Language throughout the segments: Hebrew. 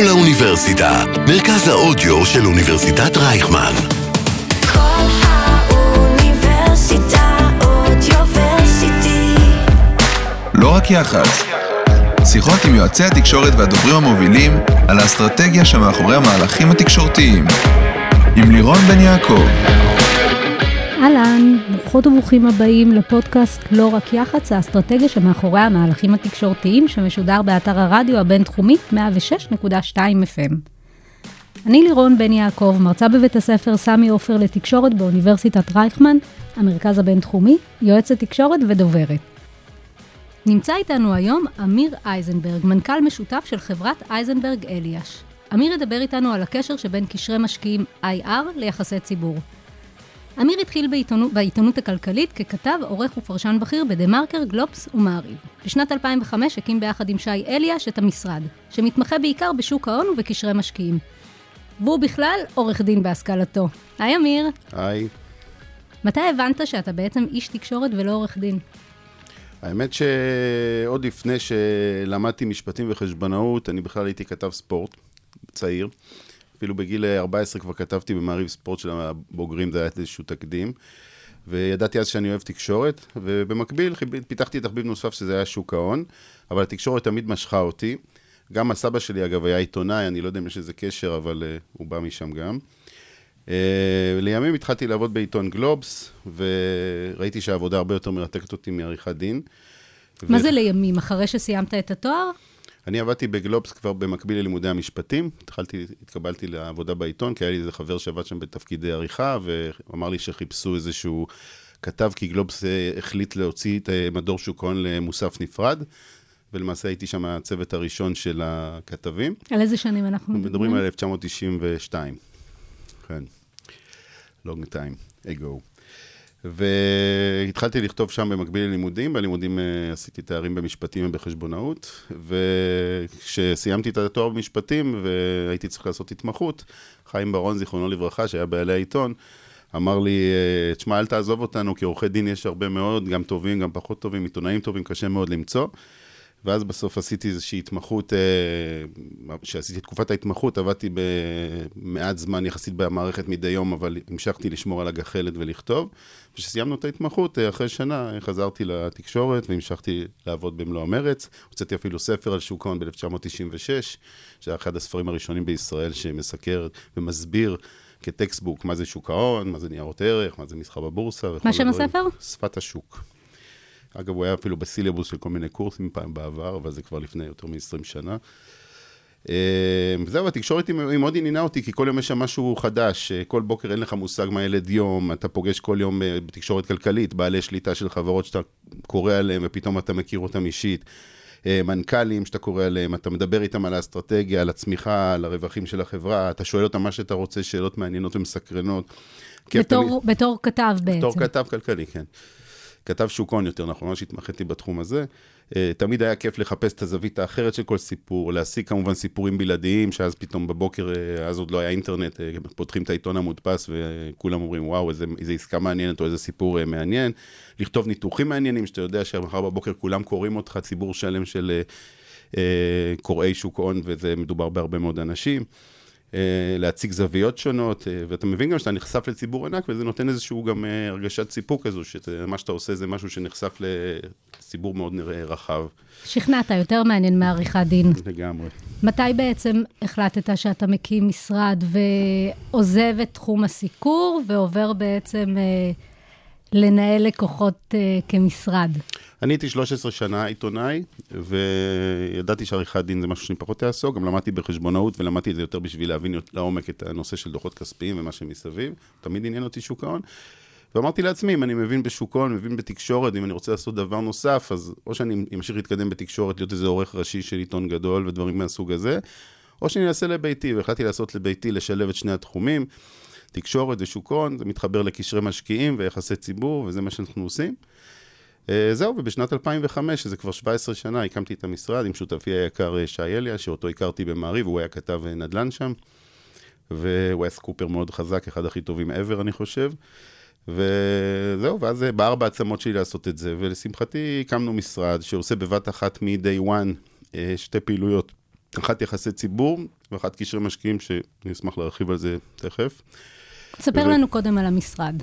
כל האוניברסיטה, מרכז האודיו של אוניברסיטת רייכמן. כל האוניברסיטה אודיוורסיטי. לא רק יח"צ. שיחות עם יועצי התקשורת והדוברים המובילים על האסטרטגיה שמאחורי המהלכים התקשורתיים. עם לירון בן יעקב. אהלן, ברוכות וברוכים הבאים לפודקאסט לא רק יח"צ, האסטרטגיה שמאחורי המהלכים התקשורתיים שמשודר באתר הרדיו הבינתחומי 106.2 FM. אני לירון בן יעקב, מרצה בבית הספר סמי עופר לתקשורת באוניברסיטת רייכמן, המרכז הבינתחומי, יועצת תקשורת ודוברת. נמצא איתנו היום אמיר אייזנברג, מנכ"ל משותף של חברת אייזנברג אליאש. אמיר ידבר איתנו על הקשר שבין קשרי משקיעים IR ליחסי ציבור. אמיר התחיל בעיתונות, בעיתונות הכלכלית ככתב, עורך ופרשן בכיר בדה מרקר, גלובס ומעריב. בשנת 2005 הקים ביחד עם שי אליאש את המשרד, שמתמחה בעיקר בשוק ההון ובקשרי משקיעים. והוא בכלל עורך דין בהשכלתו. היי אמיר, היי. מתי הבנת שאתה בעצם איש תקשורת ולא עורך דין? האמת שעוד לפני שלמדתי משפטים וחשבונאות, אני בכלל הייתי כתב ספורט, צעיר. אפילו בגיל 14 כבר כתבתי במעריב ספורט של הבוגרים, זה היה איזשהו תקדים. וידעתי אז שאני אוהב תקשורת, ובמקביל פיתחתי תחביב נוסף שזה היה שוק ההון, אבל התקשורת תמיד משכה אותי. גם הסבא שלי, אגב, היה עיתונאי, אני לא יודע אם יש איזה קשר, אבל uh, הוא בא משם גם. Uh, לימים התחלתי לעבוד בעיתון גלובס, וראיתי שהעבודה הרבה יותר מרתקת אותי מעריכת דין. מה ו- זה לימים, אחרי שסיימת את התואר? אני עבדתי בגלובס כבר במקביל ללימודי המשפטים. התחלתי, התקבלתי לעבודה בעיתון, כי היה לי איזה חבר שעבד שם בתפקידי עריכה, ואמר לי שחיפשו איזשהו כתב, כי גלובס אה, החליט להוציא את אה, מדור שוק ההון למוסף נפרד, ולמעשה הייתי שם הצוות הראשון של הכתבים. על איזה שנים אנחנו אנחנו מדברים על 1992. כן. long time ago. והתחלתי לכתוב שם במקביל ללימודים, בלימודים אה, עשיתי תארים במשפטים ובחשבונאות, וכשסיימתי את התואר במשפטים והייתי צריך לעשות התמחות, חיים ברון, זיכרונו לברכה, שהיה בעלי העיתון, אמר לי, אה, תשמע, אל תעזוב אותנו, כי עורכי דין יש הרבה מאוד, גם טובים, גם פחות טובים, עיתונאים טובים, קשה מאוד למצוא. ואז בסוף עשיתי איזושהי התמחות, כשעשיתי תקופת ההתמחות, עבדתי במעט זמן יחסית במערכת מדי יום, אבל המשכתי לשמור על הגחלת ולכתוב. וכשסיימנו את ההתמחות, אה, אחרי שנה חזרתי לתקשורת והמשכתי לעבוד במלוא המרץ. הוצאתי אפילו ספר על שוק ההון ב-1996, שהיה אחד הספרים הראשונים בישראל שמסקר ומסביר כטקסטבוק מה זה שוק ההון, מה זה ניירות ערך, מה זה מסחר בבורסה. וכל מה שם. הספר? שפת השוק. אגב, הוא היה אפילו בסילבוס של כל מיני קורסים פעם בעבר, אבל זה כבר לפני יותר מ-20 שנה. אה, זהו, התקשורת היא מאוד עניינה אותי, כי כל יום יש שם משהו חדש. אה, כל בוקר אין לך מושג מה ילד יום, אתה פוגש כל יום אה, בתקשורת כלכלית, בעלי שליטה של חברות שאתה קורא עליהם ופתאום אתה מכיר אותם אישית. מנכ"לים שאתה קורא עליהם, אתה מדבר איתם על האסטרטגיה, על הצמיחה, על הרווחים של החברה, אתה שואל אותם מה שאתה רוצה, שאלות מעניינות ומסקרנות. בתור, בתור כתב בעצם. בתור כתב כלכלי, כן. כתב שוק הון יותר נכון, ממש התמחיתי בתחום הזה. אה, תמיד היה כיף לחפש את הזווית האחרת של כל סיפור, להשיג כמובן סיפורים בלעדיים, שאז פתאום בבוקר, אה, אז עוד לא היה אינטרנט, אה, פותחים את העיתון המודפס וכולם אומרים, וואו, איזה, איזה עסקה מעניינת או איזה סיפור מעניין. לכתוב ניתוחים מעניינים, שאתה יודע שמחר בבוקר כולם קוראים אותך, ציבור שלם של קוראי שוק הון, וזה מדובר בהרבה מאוד אנשים. אה, להציג זוויות שונות, אה, ואתה מבין גם שאתה נחשף לציבור ענק, וזה נותן איזשהו גם אה, הרגשת סיפוק כזו, שמה שאתה עושה זה משהו שנחשף לציבור מאוד רחב שכנעת, יותר מעניין מעריכת דין. לגמרי. מתי בעצם החלטת שאתה מקים משרד ועוזב את תחום הסיקור ועובר בעצם לנהל לקוחות כמשרד? אני הייתי 13 שנה עיתונאי, וידעתי שעריכת דין זה משהו שאני פחות אעסוק, גם למדתי בחשבונאות ולמדתי את זה יותר בשביל להבין לעומק את הנושא של דוחות כספיים ומה שמסביב. תמיד עניין אותי שוק ההון. ואמרתי לעצמי, אם אני מבין בשוק ההון, מבין בתקשורת, אם אני רוצה לעשות דבר נוסף, אז או שאני אמשיך להתקדם בתקשורת, להיות איזה עורך ראשי של עיתון גדול ודברים מהסוג הזה, או שאני אעשה לביתי, והחלטתי לעשות לביתי, לשלב את שני התחומים, תקשורת ושוק ההון, זה מתחבר לקשרי משקיעים ויחסי ציבור, וזה מה שאנחנו עושים. אה, זהו, ובשנת 2005, שזה כבר 17 שנה, הקמתי את המשרד עם שותפי היקר אה, שי אליה, שאותו הכרתי במעריב, הוא היה כתב אה, נדל"ן שם, והוא היה סקופר מאוד חזק, אחד הכי טובים ever, אני חושב. וזהו, ואז בער בעצמות שלי לעשות את זה, ולשמחתי הקמנו משרד שעושה בבת אחת מ-day one שתי פעילויות. אחת יחסי ציבור, ואחת קשרי משקיעים, שאני אשמח להרחיב על זה תכף. ספר באמת. לנו קודם על המשרד.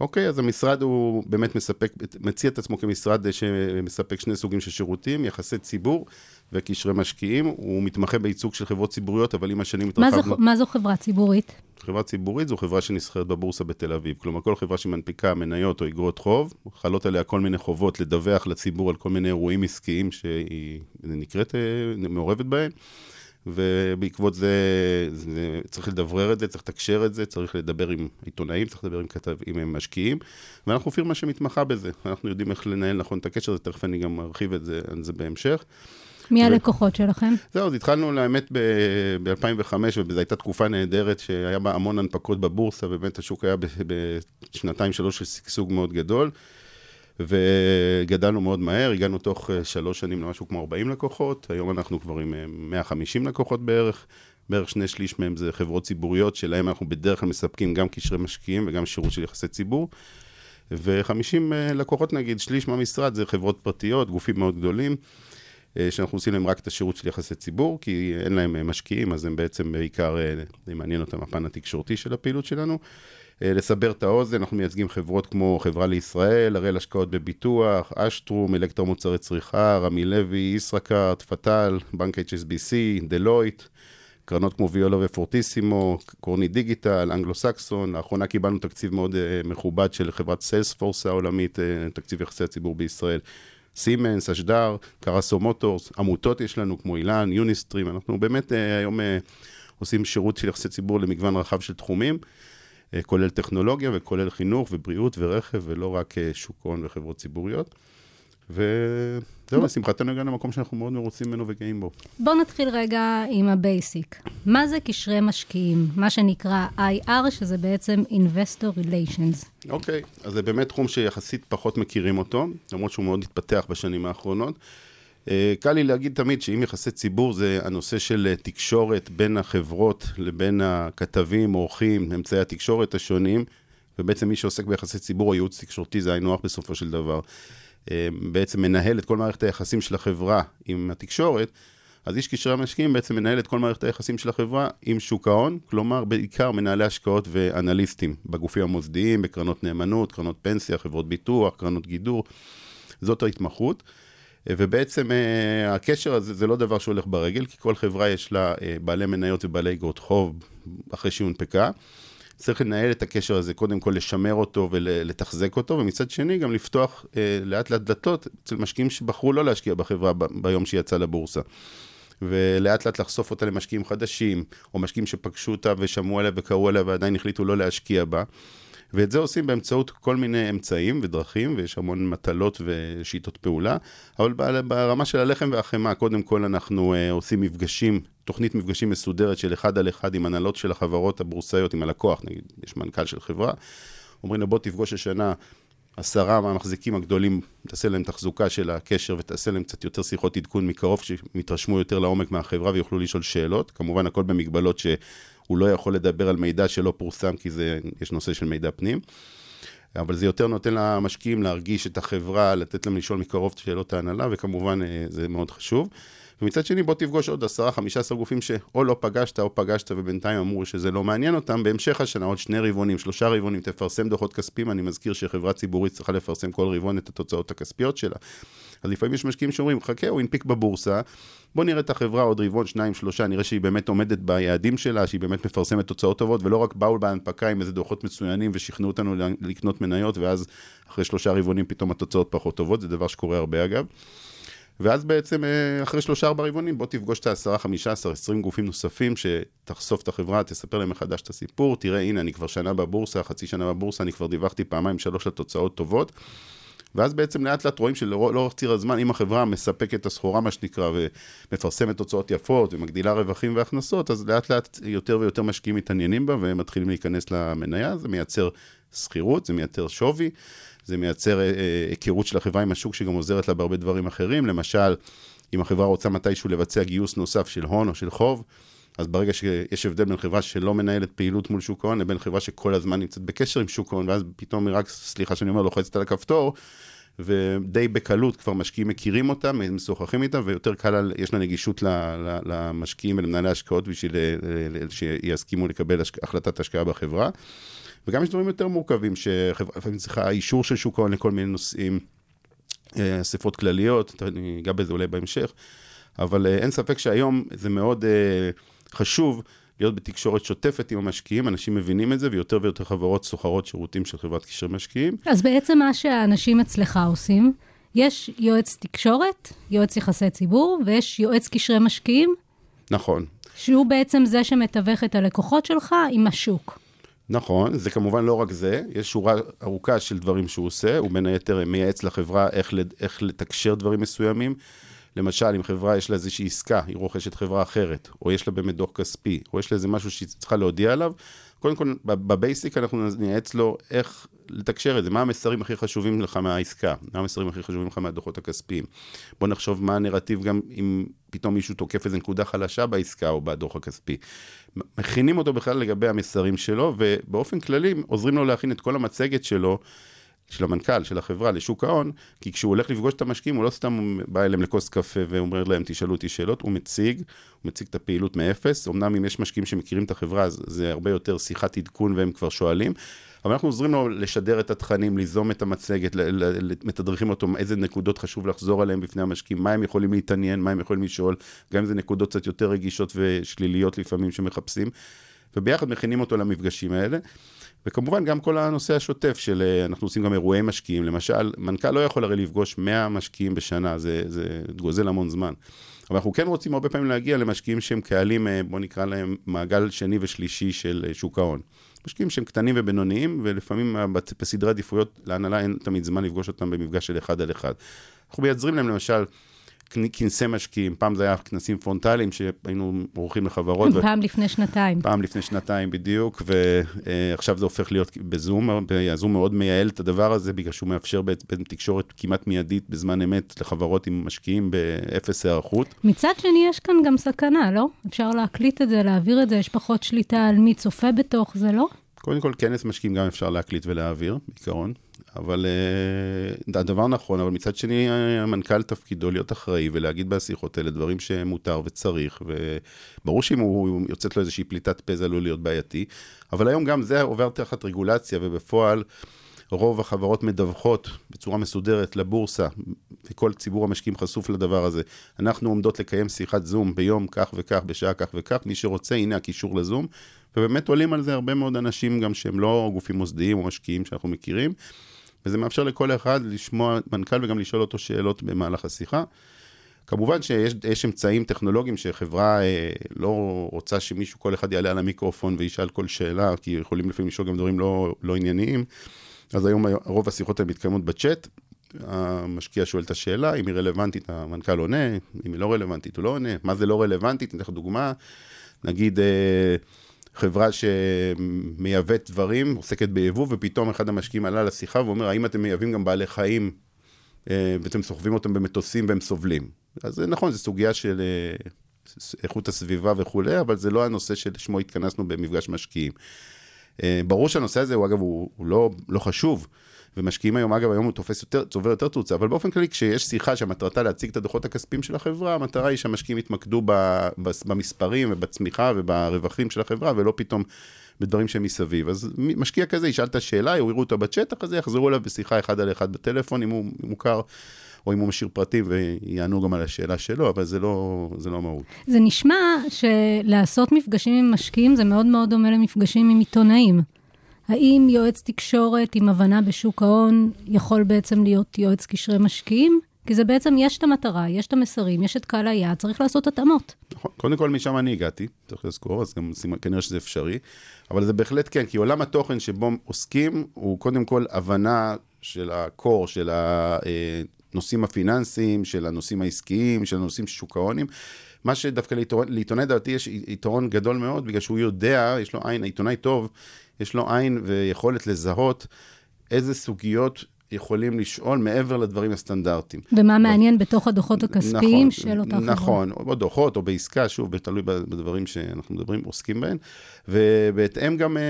אוקיי, אז המשרד הוא באמת מספק, מציע את עצמו כמשרד שמספק שני סוגים של שירותים, יחסי ציבור וקשרי משקיעים. הוא מתמחה בייצוג של חברות ציבוריות, אבל עם השנים מה התרחבנו. מה זו חברה ציבורית? חברה ציבורית זו חברה שנסחרת בבורסה בתל אביב. כלומר, כל חברה שמנפיקה מניות או אגרות חוב, חלות עליה כל מיני חובות לדווח לציבור על כל מיני אירועים עסקיים שהיא נקראת, אה, מעורבת בהם. ובעקבות זה, זה, צריך לדברר את זה, צריך לתקשר את זה, צריך לדבר עם עיתונאים, צריך לדבר עם כתב, עם משקיעים, ואנחנו פירמה שמתמחה בזה. אנחנו יודעים איך לנהל נכון את הקשר הזה, תכף אני גם ארחיב את זה, על זה בהמשך. מי ו- הלקוחות שלכם? זהו, אז התחלנו לאמת ב-2005, וזו הייתה תקופה נהדרת שהיה בה המון הנפקות בבורסה, ובאמת השוק היה בשנתיים, שלוש של שגשוג מאוד גדול, וגדלנו מאוד מהר, הגענו תוך אה, שלוש שנים למשהו כמו 40 לקוחות, היום אנחנו כבר עם אה, 150 לקוחות בערך. בערך שני שליש מהם זה חברות ציבוריות, שלהם אנחנו בדרך כלל מספקים גם קשרי משקיעים וגם שירות של יחסי ציבור. ו-50 לקוחות נגיד, שליש מהמשרד זה חברות פרטיות, גופים מאוד גדולים. אה, שאנחנו עושים להם רק את השירות של יחסי ציבור, כי אין להם אה, משקיעים, אז הם בעצם בעיקר, אה, זה מעניין אותם הפן התקשורתי של הפעילות שלנו. אה, לסבר את האוזן, אנחנו מייצגים חברות כמו חברה לישראל, הראל השקעות בביטוח, אשטרום, אלקטרו מוצרי צריכה, רמי לוי, ישראכרט, פתאל, בנק HSBC, Deloitte, קרנות כמו ויולה ופורטיסימו, קורנית דיגיטל, אנגלו-סקסון, לאחרונה קיבלנו תקציב מאוד uh, מכובד של חברת סיילספורס העולמית, uh, תקציב יחסי הציבור בישראל. סימנס, אשדר, קרסו מוטורס, עמותות יש לנו כמו אילן, יוניסטרים, אנחנו באמת היום עושים שירות של יחסי ציבור למגוון רחב של תחומים, כולל טכנולוגיה וכולל חינוך ובריאות ורכב, ולא רק uh, שוק הון וחברות ציבוריות. וזהו, לשמחתנו הגענו למקום שאנחנו מאוד מרוצים ממנו וגאים בו. בואו נתחיל רגע עם ה basic. מה זה קשרי משקיעים? מה שנקרא IR, שזה בעצם Investor Relations. אוקיי, אז זה באמת תחום שיחסית פחות מכירים אותו, למרות שהוא מאוד התפתח בשנים האחרונות. קל לי להגיד תמיד שאם יחסי ציבור זה הנושא של אה, תקשורת בין החברות לבין הכתבים, עורכים, אמצעי התקשורת השונים, ובעצם מי שעוסק ביחסי ציבור או ייעוץ תקשורתי זה היינו הך בסופו של דבר. אה, בעצם מנהל את כל מערכת היחסים של החברה עם התקשורת, אז איש קשרי המשקיעים בעצם מנהל את כל מערכת היחסים של החברה עם שוק ההון, כלומר בעיקר מנהלי השקעות ואנליסטים בגופים המוסדיים, בקרנות נאמנות, קרנות פנסיה, חברות ביטוח, קרנות גידור, זאת ההתמחות. ובעצם אה, הקשר הזה זה לא דבר שהולך ברגל, כי כל חברה יש לה אה, בעלי מניות ובעלי אגרות חוב אחרי שהיא הונפקה. צריך לנהל את הקשר הזה, קודם כל לשמר אותו ולתחזק אותו, ומצד שני גם לפתוח אה, לאט לאט דלתות אצל משקיעים שבחרו לא להשקיע בחברה ביום שהיא יצאה לבורסה. ולאט לאט לחשוף אותה למשקיעים חדשים, או משקיעים שפגשו אותה ושמעו עליה וקראו עליה ועדיין החליטו לא להשקיע בה. ואת זה עושים באמצעות כל מיני אמצעים ודרכים, ויש המון מטלות ושיטות פעולה, אבל ברמה של הלחם והחמאה, קודם כל אנחנו uh, עושים מפגשים, תוכנית מפגשים מסודרת של אחד על אחד עם הנהלות של החברות הבורסאיות, עם הלקוח, נגיד, יש מנכ"ל של חברה, אומרים לו בוא תפגוש השנה עשרה מהמחזיקים הגדולים, תעשה להם תחזוקה של הקשר ותעשה להם קצת יותר שיחות עדכון מקרוב, שהם יתרשמו יותר לעומק מהחברה ויוכלו לשאול שאלות, כמובן הכל במגבלות שהוא לא יכול לדבר על מידע שלא פורסם, כי זה, יש נושא של מידע פנים. אבל זה יותר נותן למשקיעים להרגיש את החברה, לתת להם לשאול מקרוב את שאלות ההנהלה, וכמובן אה, זה מאוד חשוב. ומצד שני, בוא תפגוש עוד עשרה, חמישה עשר גופים שאו לא פגשת או פגשת ובינתיים אמרו שזה לא מעניין אותם, בהמשך השנה עוד שני רבעונים, שלושה רבעונים, תפרסם דוחות כספיים, אני מזכיר שחברה ציבורית צריכה לפרסם כל רבעון את התוצאות הכספיות שלה. אז לפעמים יש משקיעים שאומרים, חכה, הוא הנפיק בבורסה, בוא נראה את החברה עוד רבעון, שניים, שלושה, נראה שהיא באמת עומדת ביעדים שלה, שהיא באמת מפרסמת תוצאות טובות, ולא רק באו בהנפקה עם איזה דוחות מצוינים ושכנעו אותנו לקנות מניות, ואז אחרי שלושה רבעונים פתאום התוצאות פחות טובות, זה דבר שקורה הרבה אגב. ואז בעצם אה, אחרי שלושה ארבעה רבעונים בוא תפגוש את העשרה, חמישה עשר, עשרים גופים נוספים שתחשוף את החברה, תספר להם מחדש את הסיפור, תראה הנה אני כבר שנה בבורסה, חצי שנה בבורסה, אני כבר דיווחתי פעמיים שלוש לתוצאות טובות. ואז בעצם לאט לאט רואים שלאורך ציר הזמן, אם החברה מספקת את הסחורה, מה שנקרא, ומפרסמת תוצאות יפות ומגדילה רווחים והכנסות, אז לאט לאט יותר ויותר משקיעים מתעניינים בה והם מתחילים להיכנס למניה, זה מייצר שכירות, זה מייצר שווי, זה מייצר אה, היכרות של החברה עם השוק שגם עוזרת לה בהרבה דברים אחרים, למשל, אם החברה רוצה מתישהו לבצע גיוס נוסף של הון או של חוב, אז ברגע שיש הבדל בין חברה שלא מנהלת פעילות מול שוק ההון, לבין חברה שכל הזמן נמצאת בקשר עם שוק ההון, ואז פתאום היא רק, סליחה שאני אומר, לוחצת על הכפתור, ודי בקלות כבר משקיעים מכירים אותם, הם משוחחים איתם, ויותר קל, יש לה נגישות למשקיעים ולמנהלי השקעות בשביל אה, ל- ל- שיסכימו לקבל החלטת השקעה בחברה. וגם יש דברים יותר מורכבים, שחברה לפעמים צריכה אישור של שוק ההון לכל מיני נושאים, אה, אספות כלליות, אני אגע בזה אולי בהמשך, אבל אה, אין ספק שהיום זה מאוד אה, חשוב להיות בתקשורת שוטפת עם המשקיעים, אנשים מבינים את זה, ויותר ויותר חברות סוחרות שירותים של חברת קשרי משקיעים. אז בעצם מה שהאנשים אצלך עושים, יש יועץ תקשורת, יועץ יחסי ציבור, ויש יועץ קשרי משקיעים, נכון, שהוא בעצם זה שמתווך את הלקוחות שלך עם השוק. נכון, זה כמובן לא רק זה, יש שורה ארוכה של דברים שהוא עושה, הוא בין היתר מייעץ לחברה איך, איך לתקשר דברים מסוימים. למשל, אם חברה יש לה איזושהי עסקה, היא רוכשת חברה אחרת, או יש לה באמת דוח כספי, או יש לה איזה משהו שהיא צריכה להודיע עליו, קודם כל, בבייסיק אנחנו נייעץ לו איך לתקשר את זה, מה המסרים הכי חשובים לך מהעסקה, מה המסרים הכי חשובים לך מהדוחות הכספיים. בוא נחשוב מה הנרטיב גם אם פתאום מישהו תוקף איזו נקודה חלשה בעסקה או בדוח הכספי. מכינים אותו בכלל לגבי המסרים שלו, ובאופן כללי עוזרים לו להכין את כל המצגת שלו. של המנכ"ל, של החברה, לשוק ההון, כי כשהוא הולך לפגוש את המשקיעים, הוא לא סתם בא אליהם לכוס קפה ואומר להם, תשאלו אותי שאלות, הוא מציג, הוא מציג את הפעילות מאפס. אמנם אם יש משקיעים שמכירים את החברה, אז זה הרבה יותר שיחת עדכון והם כבר שואלים, אבל אנחנו עוזרים לו לשדר את התכנים, ליזום את המצגת, מתדרכים אותו איזה נקודות חשוב לחזור עליהם בפני המשקיעים, מה הם יכולים להתעניין, מה הם יכולים לשאול, גם אם זה נקודות קצת יותר רגישות ושליליות לפעמים שמחפשים, וביחד מכינים אותו למפגשים האלה. וכמובן גם כל הנושא השוטף של, אה, אנחנו עושים גם אירועי משקיעים, למשל, מנכ"ל לא יכול הרי לפגוש 100 משקיעים בשנה, זה, זה גוזל המון זמן. אבל אנחנו כן רוצים הרבה פעמים להגיע למשקיעים שהם קהלים, אה, בוא נקרא להם מעגל שני ושלישי של אה, שוק ההון. משקיעים שהם קטנים ובינוניים, ולפעמים בסדרי עדיפויות להנהלה אין תמיד זמן לפגוש אותם במפגש של אחד על אחד. אנחנו מייצרים להם למשל כנסי משקיעים, פעם זה היה כנסים פרונטליים שהיינו עורכים לחברות. ו- פעם לפני שנתיים. פעם לפני שנתיים בדיוק, ועכשיו זה הופך להיות בזום, הזום מאוד מייעל את הדבר הזה, בגלל שהוא מאפשר בעצם תקשורת כמעט מיידית בזמן אמת לחברות עם משקיעים באפס היערכות. מצד שני, יש כאן גם סכנה, לא? אפשר להקליט את זה, להעביר את זה, יש פחות שליטה על מי צופה בתוך זה, לא? קודם כל, כנס משקיעים גם אפשר להקליט ולהעביר, בעיקרון, אבל הדבר נכון, אבל מצד שני, המנכ"ל תפקידו להיות אחראי ולהגיד בשיחות האלה דברים שמותר וצריך, וברור שאם הוא יוצאת לו איזושהי פליטת פה זה עלול להיות בעייתי, אבל היום גם זה עובר תחת רגולציה, ובפועל רוב החברות מדווחות בצורה מסודרת לבורסה, וכל ציבור המשקיעים חשוף לדבר הזה. אנחנו עומדות לקיים שיחת זום ביום כך וכך, בשעה כך וכך, מי שרוצה, הנה הקישור לזום, ובאמת עולים על זה הרבה מאוד אנשים גם שהם לא גופים מוסדיים או משקיעים שאנחנו מכירים, וזה מאפשר לכל אחד לשמוע מנכ"ל וגם לשאול אותו שאלות במהלך השיחה. כמובן שיש יש אמצעים טכנולוגיים שחברה אה, לא רוצה שמישהו, כל אחד יעלה על המיקרופון וישאל כל שאלה, כי יכולים לפעמים לשאול גם דברים לא, לא ענייניים. אז היום רוב השיחות האלה מתקיימות בצ'אט, המשקיע שואל את השאלה, אם היא רלוונטית, המנכ"ל עונה, אם היא לא רלוונטית, הוא לא עונה. מה זה לא רלוונטית? אני אתן לך דוגמה, נגיד אה, חברה שמייבאת דברים, עוסקת ביבוא, ופתאום אחד המשקיעים עלה לשיחה ואומר, האם אתם מייבאים גם בעלי חיים, אה, ואתם סוחבים אותם במטוסים והם סובלים? אז זה נכון, זו סוגיה של אה, איכות הסביבה וכולי, אבל זה לא הנושא שלשמו התכנסנו במפגש משקיעים. אה, ברור שהנושא הזה הוא אגב, הוא לא, לא חשוב, ומשקיעים היום, אגב, היום הוא תופס יותר, צובר יותר תאוצה, אבל באופן כללי, כשיש שיחה שמטרתה להציג את הדוחות הכספיים של החברה, המטרה היא שהמשקיעים יתמקדו במספרים ובצמיחה וברווחים של החברה, ולא פתאום בדברים שהם מסביב. אז משקיע כזה ישאל את השאלה, יראו אותו בצ'אט, אחרי זה יחזרו אליו בשיחה אחד על אחד בטלפון, אם הוא מוכר. או אם הוא משאיר פרטים ויענו גם על השאלה שלו, אבל זה לא, זה לא מהות. זה נשמע שלעשות מפגשים עם משקיעים זה מאוד מאוד דומה למפגשים עם עיתונאים. האם יועץ תקשורת עם הבנה בשוק ההון יכול בעצם להיות יועץ קשרי משקיעים? כי זה בעצם, יש את המטרה, יש את המסרים, יש את קהל היעד, צריך לעשות התאמות. נכון, קודם כל משם אני הגעתי, צריך לזכור, אז גם כנראה שזה אפשרי, אבל זה בהחלט כן, כי עולם התוכן שבו עוסקים הוא קודם כל הבנה של הקור, של הנושאים הפיננסיים, של הנושאים העסקיים, של הנושאים של שוק ההונים. מה שדווקא לעיתונאי דעתי יש יתרון גדול מאוד, בגלל שהוא יודע, יש לו עין, עיתונאי טוב, יש לו עין ויכולת לזהות איזה סוגיות יכולים לשאול מעבר לדברים הסטנדרטיים. ומה מעניין בתוך הדוחות הכספיים של אותה חברה. נכון, או דוחות, או בעסקה, שוב, תלוי בדברים שאנחנו מדברים, עוסקים בהם. ובהתאם גם אה,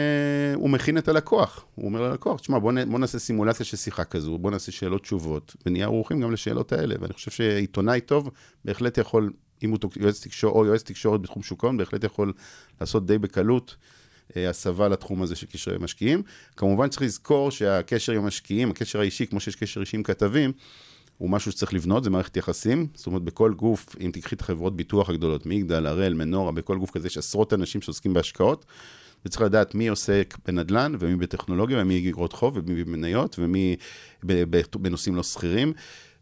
הוא מכין את הלקוח. הוא אומר ללקוח, תשמע, בוא, נ, בוא נעשה סימולציה של שיחה כזו, בוא נעשה שאלות תשובות, ונהיה ערוכים גם לשאלות האלה. ואני חושב שעיתונאי טוב בהחלט יכול, אם הוא יועץ תקשורת או יועץ תקשורת בתחום שוק ההון, בהחלט יכול לעשות די בקלות. אה, הסבה לתחום הזה של קשרי משקיעים. כמובן צריך לזכור שהקשר עם המשקיעים, הקשר האישי, כמו שיש קשר אישי עם כתבים, הוא משהו שצריך לבנות, זה מערכת יחסים. זאת אומרת, בכל גוף, אם תיקחי את החברות ביטוח הגדולות, מגדל, הראל, מנורה, בכל גוף כזה יש עשרות אנשים שעוסקים בהשקעות, וצריך לדעת מי עוסק בנדל"ן, ומי בטכנולוגיה, ומי אגרות חוב, ומי במניות, ומי בנושאים לא שכירים,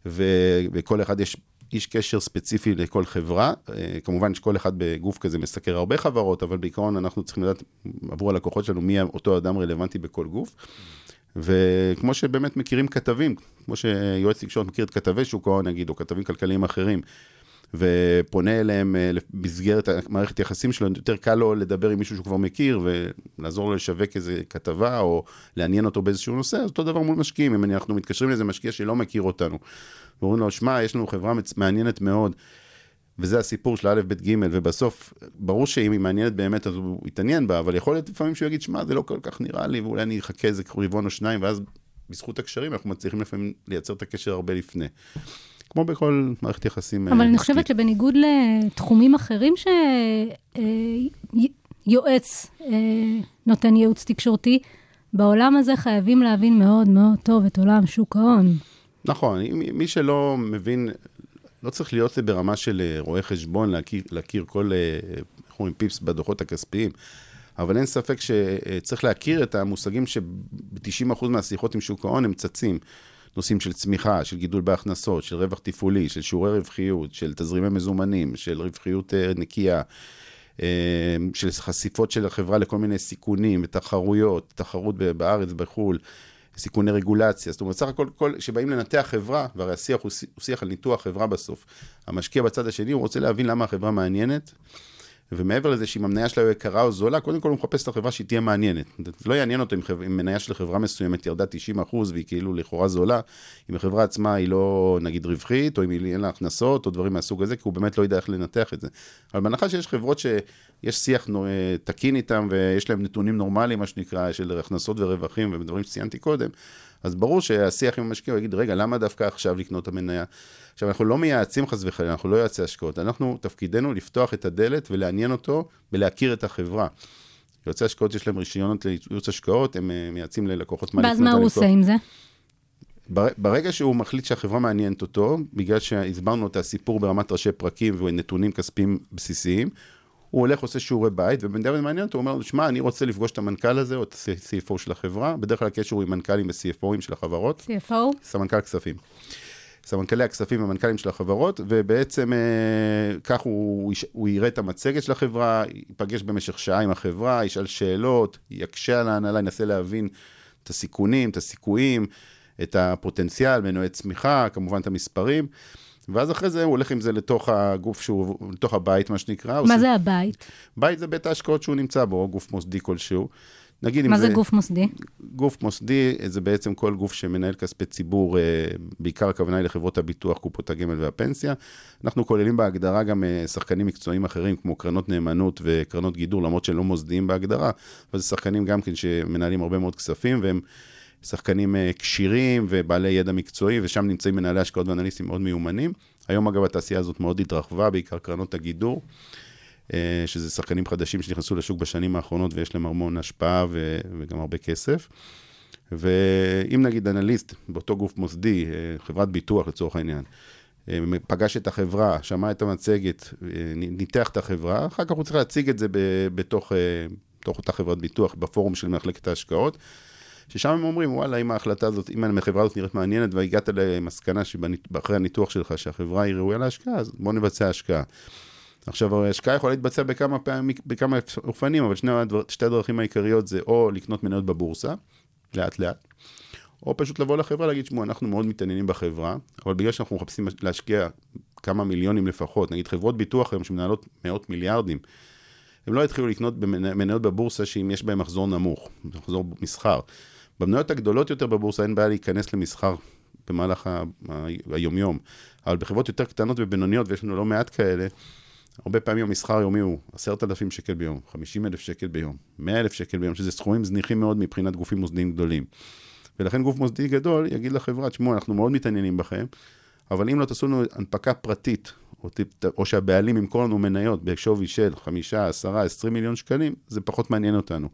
וכל אחד יש איש קשר ספציפי לכל חברה. אה, כמובן שכל אחד בגוף כזה מסקר הרבה חברות, אבל בעיקרון אנחנו צריכים לדעת עבור הלקוחות שלנו מי אותו אדם רלוונטי בכל גוף. וכמו שבאמת מכירים כתבים, כמו שיועץ תקשורת מכיר את כתבי שוק ההון נגיד, או כתבים כלכליים אחרים, ופונה אליהם אה, במסגרת מערכת יחסים שלו, יותר קל לו לדבר עם מישהו שהוא כבר מכיר, ולעזור לו לשווק איזה כתבה, או לעניין אותו באיזשהו נושא, אז אותו דבר מול משקיעים, אם אנחנו מתקשרים לאיזה משקיע שלא מכיר אותנו, ואומרים לו, שמע, יש לנו חברה מעניינת מאוד, וזה הסיפור של א', ב', ג', ובסוף, ברור שאם היא מעניינת באמת, אז הוא יתעניין בה, אבל יכול להיות לפעמים שהוא יגיד, שמע, זה לא כל כך נראה לי, ואולי אני אחכה איזה רבעון או שניים, ואז בזכות הקשרים אנחנו מצליחים לפעמים לייצר את הקשר הרבה לפני. כמו בכל מערכת יחסים. אבל אני חושבת שבניגוד לתחומים אחרים שיועץ אה, נותן ייעוץ תקשורתי, בעולם הזה חייבים להבין מאוד מאוד טוב את עולם שוק ההון. נכון, מי שלא מבין, לא צריך להיות ברמה של אה, רואה חשבון, להכיר, להכיר כל, אה, איך אומרים, פיפס בדוחות הכספיים, אבל אין ספק שצריך להכיר את המושגים שב-90% מהשיחות עם שוק ההון הם צצים. נושאים של צמיחה, של גידול בהכנסות, של רווח תפעולי, של שיעורי רווחיות, של תזרימי מזומנים, של רווחיות אה, נקייה, של חשיפות של החברה לכל מיני סיכונים ותחרויות, תחרות בארץ, בחו"ל. סיכוני רגולציה. זאת אומרת, סך הכל, כל, שבאים לנתח חברה, והרי השיח הוא שיח על ניתוח חברה בסוף. המשקיע בצד השני, הוא רוצה להבין למה החברה מעניינת, ומעבר לזה שאם המניה שלה יקרה או זולה, קודם כל הוא מחפש את החברה שהיא תהיה מעניינת. זה לא יעניין אותו אם, חבר, אם מניה של חברה מסוימת ירדה 90% והיא כאילו לכאורה זולה, אם החברה עצמה היא לא נגיד רווחית, או אם אין לה הכנסות, או דברים מהסוג הזה, כי הוא באמת לא יודע איך לנתח את זה. אבל בהנחה שיש חברות שיש שיח תקין איתן ויש להן נתונים נורמליים, מה שנקרא, של הכנסות ורווחים ודברים שציינתי קודם, אז ברור שהשיח עם המשקיע, הוא יגיד, רגע, למה דווקא עכשיו לקנות את המניה? עכשיו, אנחנו לא מייעצים חס וחלילה, אנחנו לא יועצי השקעות, אנחנו, תפקידנו לפתוח את הדלת ולעניין אותו ולהכיר את החברה. יועצי השקעות יש להם רישיונות לייעוץ השקעות, הם אה, מייעצים ללקוחות מה לקנות. ואז מה הוא עושה עם זה? ברגע שהוא מחליט שהחברה מעניינת אותו, בגלל שהסברנו את הסיפור ברמת ראשי פרקים ונתונים כספיים בסיסיים, הוא הולך, עושה שיעורי בית, ובמידה מעניין אותו, הוא אומר, שמע, אני רוצה לפגוש את המנכ"ל הזה, או את ה-CFO של החברה, בדרך כלל הקשר הוא עם מנכ"לים ו-CFOים של החברות. CFO? סמנכ"ל כספים. סמנכ"לי הכספים והמנכ"לים של החברות, ובעצם אה, כך הוא, הוא יראה את המצגת של החברה, ייפגש במשך שעה עם החברה, ישאל שאלות, יקשה על ההנהלה, ינסה להבין את הסיכונים, את הסיכויים, את הפוטנציאל, מנועי צמיחה, כמובן את המספרים. ואז אחרי זה הוא הולך עם זה לתוך הגוף שהוא, לתוך הבית, מה שנקרא. מה זה הבית? בית זה בית ההשקעות שהוא נמצא בו, גוף מוסדי כלשהו. נגיד מה זה, זה גוף מוסדי? גוף מוסדי זה בעצם כל גוף שמנהל כספי ציבור, אה, בעיקר הכוונה היא לחברות הביטוח, קופות הגמל והפנסיה. אנחנו כוללים בהגדרה גם אה, שחקנים מקצועיים אחרים, כמו קרנות נאמנות וקרנות גידור, למרות שהם לא מוסדיים בהגדרה, אבל זה שחקנים גם כן שמנהלים הרבה מאוד כספים, והם שחקנים אה, כשירים ובעלי ידע מקצועי, ושם נמצאים מנהלי השקעות ואנליסטים מאוד מיומנים. היום אגב התעשייה הזאת מאוד התרחבה, בעיקר קרנות הגידור. אה, שזה שחקנים חדשים שנכנסו לשוק בשנים האחרונות ויש להם המון השפעה ו- וגם הרבה כסף. ואם נגיד אנליסט באותו גוף מוסדי, אה, חברת ביטוח לצורך העניין, פגש את החברה, שמע את המצגת, ניתח את החברה, אחר כך הוא צריך להציג את זה בתוך, בתוך אותה חברת ביטוח, בפורום של מחלקת ההשקעות, ששם הם אומרים, וואלה, אם ההחלטה הזאת, אם החברה הזאת נראית מעניינת והגעת למסקנה שאחרי הניתוח שלך שהחברה היא ראויה להשקעה, אז בוא נבצע השקעה. עכשיו, ההשקעה יכולה להתבצע בכמה, פעמים, בכמה אופנים, אבל שני, שתי הדרכים העיקריות זה או לקנות מניות בבורסה, לאט לאט, או פשוט לבוא לחברה להגיד, שמעו, אנחנו מאוד מתעניינים בחברה, אבל בגלל שאנחנו מחפשים להשקיע כמה מיליונים לפחות, נגיד חברות ביטוח היום שמנהלות מאות מיליארדים, הם לא יתחילו לקנות מניות בבורסה שאם יש בהן מחזור נמוך, מחזור מסחר. במניות הגדולות יותר בבורסה אין בעיה להיכנס למסחר במהלך ה- ה- היומיום, אבל בחברות יותר קטנות ובינוניות, ויש לנו לא מעט כאלה, הרבה פעמים המסחר היומי הוא 10,000 שקל ביום, 50,000 שקל ביום, 100,000 שקל ביום, שזה סכומים זניחים מאוד מבחינת גופים מוסדיים גדולים. ולכן גוף מוסדי גדול יגיד לחברה, תשמעו, אנחנו מאוד מתעניינים בכם, אבל אם לא תעשו לנו הנפקה פרטית, או, ת- או שהבעלים ימכור לנו מניות בשווי של 5, 10, 20 מיליון שקלים, זה פחות מעניין אותנו.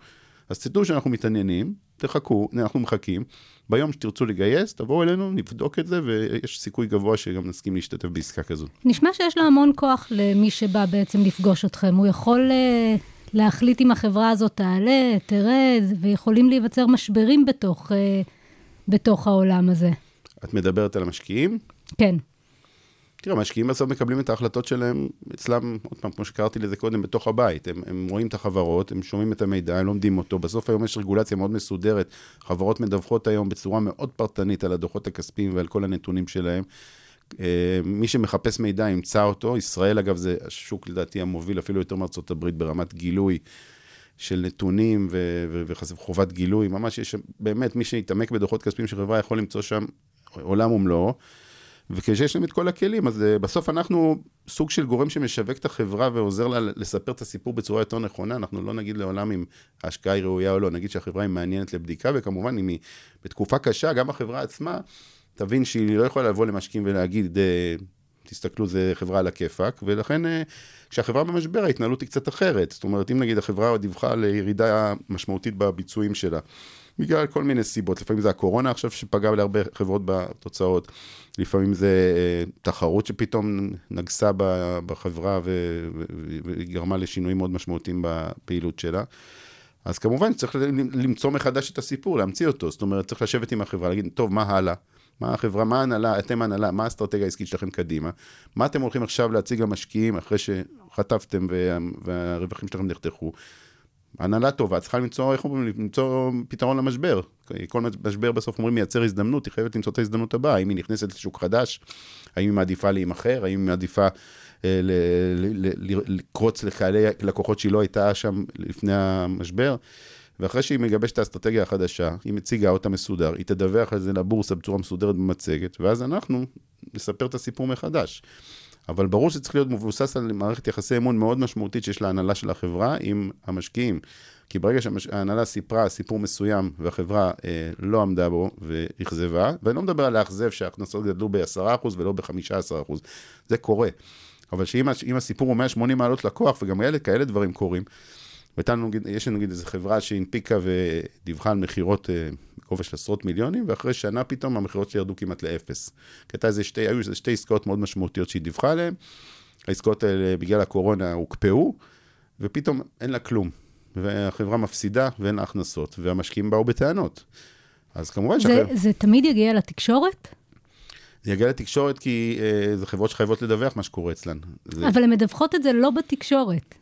אז תדעו שאנחנו מתעניינים, תחכו, אנחנו מחכים, ביום שתרצו לגייס, תבואו אלינו, נבדוק את זה, ויש סיכוי גבוה שגם נסכים להשתתף בעסקה כזו. נשמע שיש לו המון כוח למי שבא בעצם לפגוש אתכם. הוא יכול אה, להחליט אם החברה הזאת תעלה, תרד, ויכולים להיווצר משברים בתוך, אה, בתוך העולם הזה. את מדברת על המשקיעים? כן. תראה, המשקיעים בסוף מקבלים את ההחלטות שלהם אצלם, עוד פעם, כמו שקראתי לזה קודם, בתוך הבית. הם, הם רואים את החברות, הם שומעים את המידע, הם לומדים אותו. בסוף היום יש רגולציה מאוד מסודרת. חברות מדווחות היום בצורה מאוד פרטנית על הדוחות הכספיים ועל כל הנתונים שלהם. אה, מי שמחפש מידע ימצא אותו. ישראל, אגב, זה השוק לדעתי המוביל אפילו יותר מארצות הברית ברמת גילוי של נתונים ו- וחובת גילוי. ממש יש, באמת, מי שיתעמק בדוחות כספיים של חברה יכול למצוא שם עולם ומלואו. וכשיש להם את כל הכלים, אז uh, בסוף אנחנו סוג של גורם שמשווק את החברה ועוזר לה לספר את הסיפור בצורה יותר נכונה. אנחנו לא נגיד לעולם אם ההשקעה היא ראויה או לא, נגיד שהחברה היא מעניינת לבדיקה, וכמובן, אם היא בתקופה קשה, גם החברה עצמה תבין שהיא לא יכולה לבוא למשקיעים ולהגיד, uh, תסתכלו, זה חברה על הכיפאק, ולכן uh, כשהחברה במשבר ההתנהלות היא קצת אחרת. זאת אומרת, אם נגיד החברה דיווחה על ירידה משמעותית בביצועים שלה, בגלל כל מיני סיבות, לפעמים זה הקורונה עכשיו שפגע להרבה חברות בתוצאות, לפעמים זה אה, תחרות שפתאום נגסה בחברה וגרמה לשינויים מאוד משמעותיים בפעילות שלה. אז כמובן צריך למצוא מחדש את הסיפור, להמציא אותו, זאת אומרת צריך לשבת עם החברה, להגיד, טוב, מה הלאה? מה החברה, מה ההנהלה, אתם ההנהלה, מה האסטרטגיה העסקית שלכם קדימה? מה אתם הולכים עכשיו להציג למשקיעים אחרי שחטפתם וה, והרווחים שלכם נחתכו? הנהלה טובה, צריכה למצוא, איך אומרים, למצוא פתרון למשבר. כל משבר בסוף אומרים מייצר הזדמנות, היא חייבת למצוא את ההזדמנות הבאה. האם היא נכנסת לשוק חדש? האם היא מעדיפה להימכר? האם היא מעדיפה אה, לקרוץ לקהלי לקוחות שהיא לא הייתה שם לפני המשבר? ואחרי שהיא מגבשת את האסטרטגיה החדשה, היא מציגה אותה מסודר, היא תדווח על זה לבורסה בצורה מסודרת במצגת, ואז אנחנו נספר את הסיפור מחדש. אבל ברור שצריך להיות מבוסס על מערכת יחסי אמון מאוד משמעותית שיש להנהלה של החברה עם המשקיעים. כי ברגע שההנהלה סיפרה סיפור מסוים והחברה אה, לא עמדה בו ואכזבה, ואני לא מדבר על לאכזב שההכנסות גדלו ב-10% ולא ב-15%, זה קורה. אבל שאם הסיפור הוא 180 מעלות לקוח, וגם כאלה, דברים קורים, לנו, יש לנו נגיד איזו חברה שהנפיקה ודיווחה על מכירות אה, בגובה של עשרות מיליונים, ואחרי שנה פתאום המכירות שלי ירדו כמעט לאפס. כי הייתה איזה שתי, היו איזה שתי עסקאות מאוד משמעותיות שהיא דיווחה עליהן, העסקאות האלה בגלל הקורונה הוקפאו, ופתאום אין לה כלום. והחברה מפסידה ואין לה הכנסות, והמשקיעים באו בטענות. אז כמובן זה, שהחברה... זה תמיד יגיע לתקשורת, זה יגיע לתקשורת כי אה, זה חברות שחייבות לדווח מה שקורה אצלן. זה, אבל הן מדווחות את זה לא בתקשורת.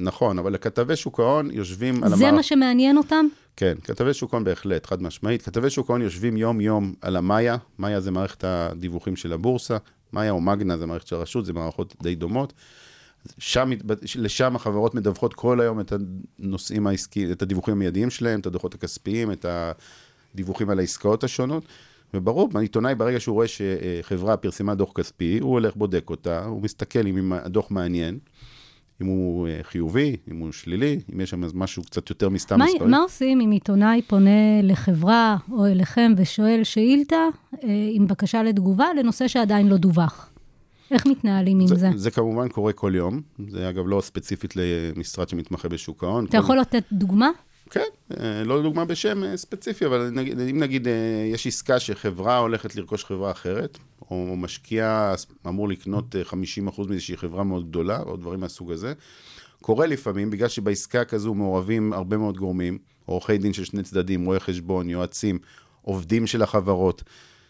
נכון, אבל כתבי שוק ההון יושבים על זה המערכ... מה שמעניין אותם? כן, כתבי שוק ההון בהחלט, חד משמעית. כתבי שוק ההון יושבים יום-יום על המאיה, מאיה זה מערכת הדיווחים של הבורסה, מאיה או מגנה זה מערכת של הרשות, זה מערכות די דומות. שם, לשם החברות מדווחות כל היום את הנושאים העסקיים, את הדיווחים המיידיים שלהם, את הדוחות הכספיים, את הדיווחים על העסקאות השונות. וברור, עיתונאי ברגע שהוא רואה שחברה פרסמה דוח כספי, הוא הולך, בודק אותה, הוא מסתכל אם הדוח מעניין, אם הוא אה, חיובי, אם הוא שלילי, אם יש שם איזה משהו קצת יותר מסתם מה, מספרים. מה עושים אם עיתונאי פונה לחברה או אליכם ושואל שאילתה אה, עם בקשה לתגובה לנושא שעדיין לא דווח? איך מתנהלים עם זה? זה, זה כמובן קורה כל יום, זה אגב לא ספציפית למשרד שמתמחה בשוק ההון. אתה כל- יכול לתת דוגמה? כן, אה, לא דוגמה בשם אה, ספציפי, אבל נגיד, אם נגיד אה, יש עסקה שחברה הולכת לרכוש חברה אחרת, או משקיע אמור לקנות אה, 50% מאיזושהי חברה מאוד גדולה, או דברים מהסוג הזה, קורה לפעמים, בגלל שבעסקה כזו מעורבים הרבה מאוד גורמים, עורכי דין של שני צדדים, רואי חשבון, יועצים, עובדים של החברות.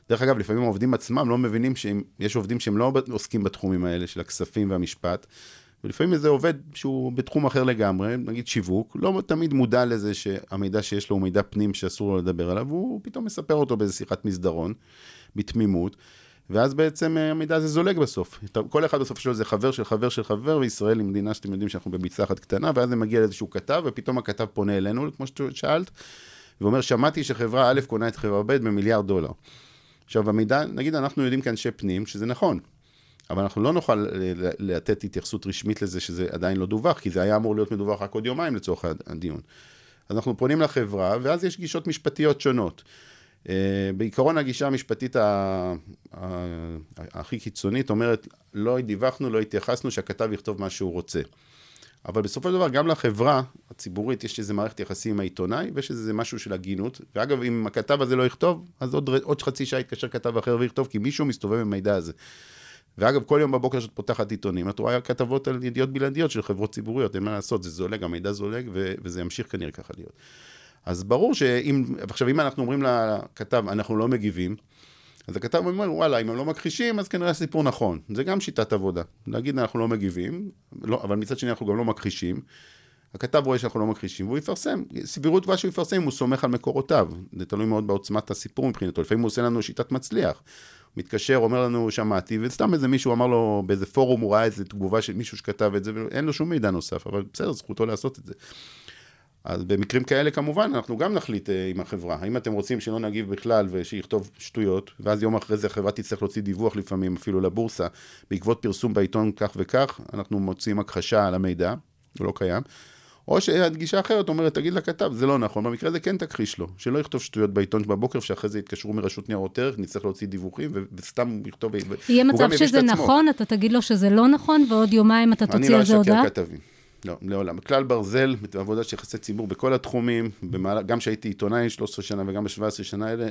דרך אגב, לפעמים העובדים עצמם לא מבינים שיש עובדים שהם לא עוסקים בתחומים האלה של הכספים והמשפט, ולפעמים איזה עובד שהוא בתחום אחר לגמרי, נגיד שיווק, לא תמיד מודע לזה שהמידע שיש לו הוא מידע פנים שאסור לו לדבר עליו, והוא פתאום מספר אותו באיזה שיחת מסדרון, בתמימות, ואז בעצם אה, המידע הזה זולג בסוף. כל אחד בסוף שלו זה חבר של חבר של חבר, וישראל היא מדינה שאתם יודעים שאנחנו בביצה אחת קטנה, ואז זה מגיע לאיזשהו כתב, ופתאום הכתב פונה אלינו, כמו ששאלת, ואומר, שמעתי שחברה א' קונה את חברה ב' במיליארד דולר. עכשיו, המידע, נגיד, אנחנו יודעים כאנשי פנים שזה נכון, אבל אנחנו לא נוכל ל- לתת התייחסות רשמית לזה שזה עדיין לא דווח, כי זה היה אמור להיות מדווח רק עוד יומיים לצורך הדיון. אז אנחנו פונים לחברה, ואז יש גישות משפטיות שונות. Uh, בעיקרון הגישה המשפטית הכי קיצונית אומרת, לא דיווחנו, לא התייחסנו, שהכתב יכתוב מה שהוא רוצה. אבל בסופו של דבר, גם לחברה הציבורית יש איזה מערכת יחסים עם העיתונאי, ויש איזה משהו של הגינות. ואגב, אם הכתב הזה לא יכתוב, אז עוד, עוד חצי שעה יתקשר כתב אחר ויכתוב, כי מישהו מסתובב עם המידע הזה. ואגב, כל יום בבוקר שאת פותחת עיתונים, את רואה כתבות על ידיעות בלעדיות של חברות ציבוריות, אין מה לעשות, זה זולג, המידע זולג, ו- וזה ימשיך כנראה ככה להיות. אז ברור שאם, עכשיו אם אנחנו אומרים לכתב, אנחנו לא מגיבים, אז הכתב אומר, וואלה, אם הם לא מכחישים, אז כנראה הסיפור נכון. זה גם שיטת עבודה. להגיד, אנחנו לא מגיבים, לא, אבל מצד שני אנחנו גם לא מכחישים. הכתב רואה שאנחנו לא מכחישים, והוא יפרסם. סבירות גבוהה שהוא יפרסם, הוא סומך על מקורותיו. זה תלוי מאוד בעוצמת הסיפור מבחינתו. לפעמים הוא עושה לנו שיטת מצליח. מתקשר, אומר לנו, שמעתי, וסתם איזה מישהו אמר לו, באיזה פורום הוא ראה איזה תגובה של מישהו שכתב את זה, ואין לו שום מידע נוסף, אבל בסדר, זכותו לעשות את זה. אז במקרים כאלה כמובן אנחנו גם נחליט אה, עם החברה, האם אתם רוצים שלא נגיב בכלל ושיכתוב שטויות, ואז יום אחרי זה החברה תצטרך להוציא דיווח לפעמים אפילו לבורסה, בעקבות פרסום בעיתון כך וכך, אנחנו מוצאים הכחשה על המידע, הוא לא קיים, או שהגישה אחרת אומרת, תגיד לכתב, זה לא נכון, במקרה הזה כן תכחיש לו, שלא יכתוב שטויות בעיתון בבוקר, שאחרי זה יתקשרו מרשות ניירות ערך, נצטרך להוציא דיווחים, וסתם יכתוב... יהיה מצב שזה. נכון, אתה תגיד לו שזה לא נכון, ועוד יומיים אתה אני תוציא לא על זה הודעה? אשקר כתבים. לא, לעולם. כלל ברזל, בעבודה של יחסי ציבור בכל התחומים, במעלה, גם כשהייתי עיתונאי 13 שנה וגם ב-17 שנה האלה,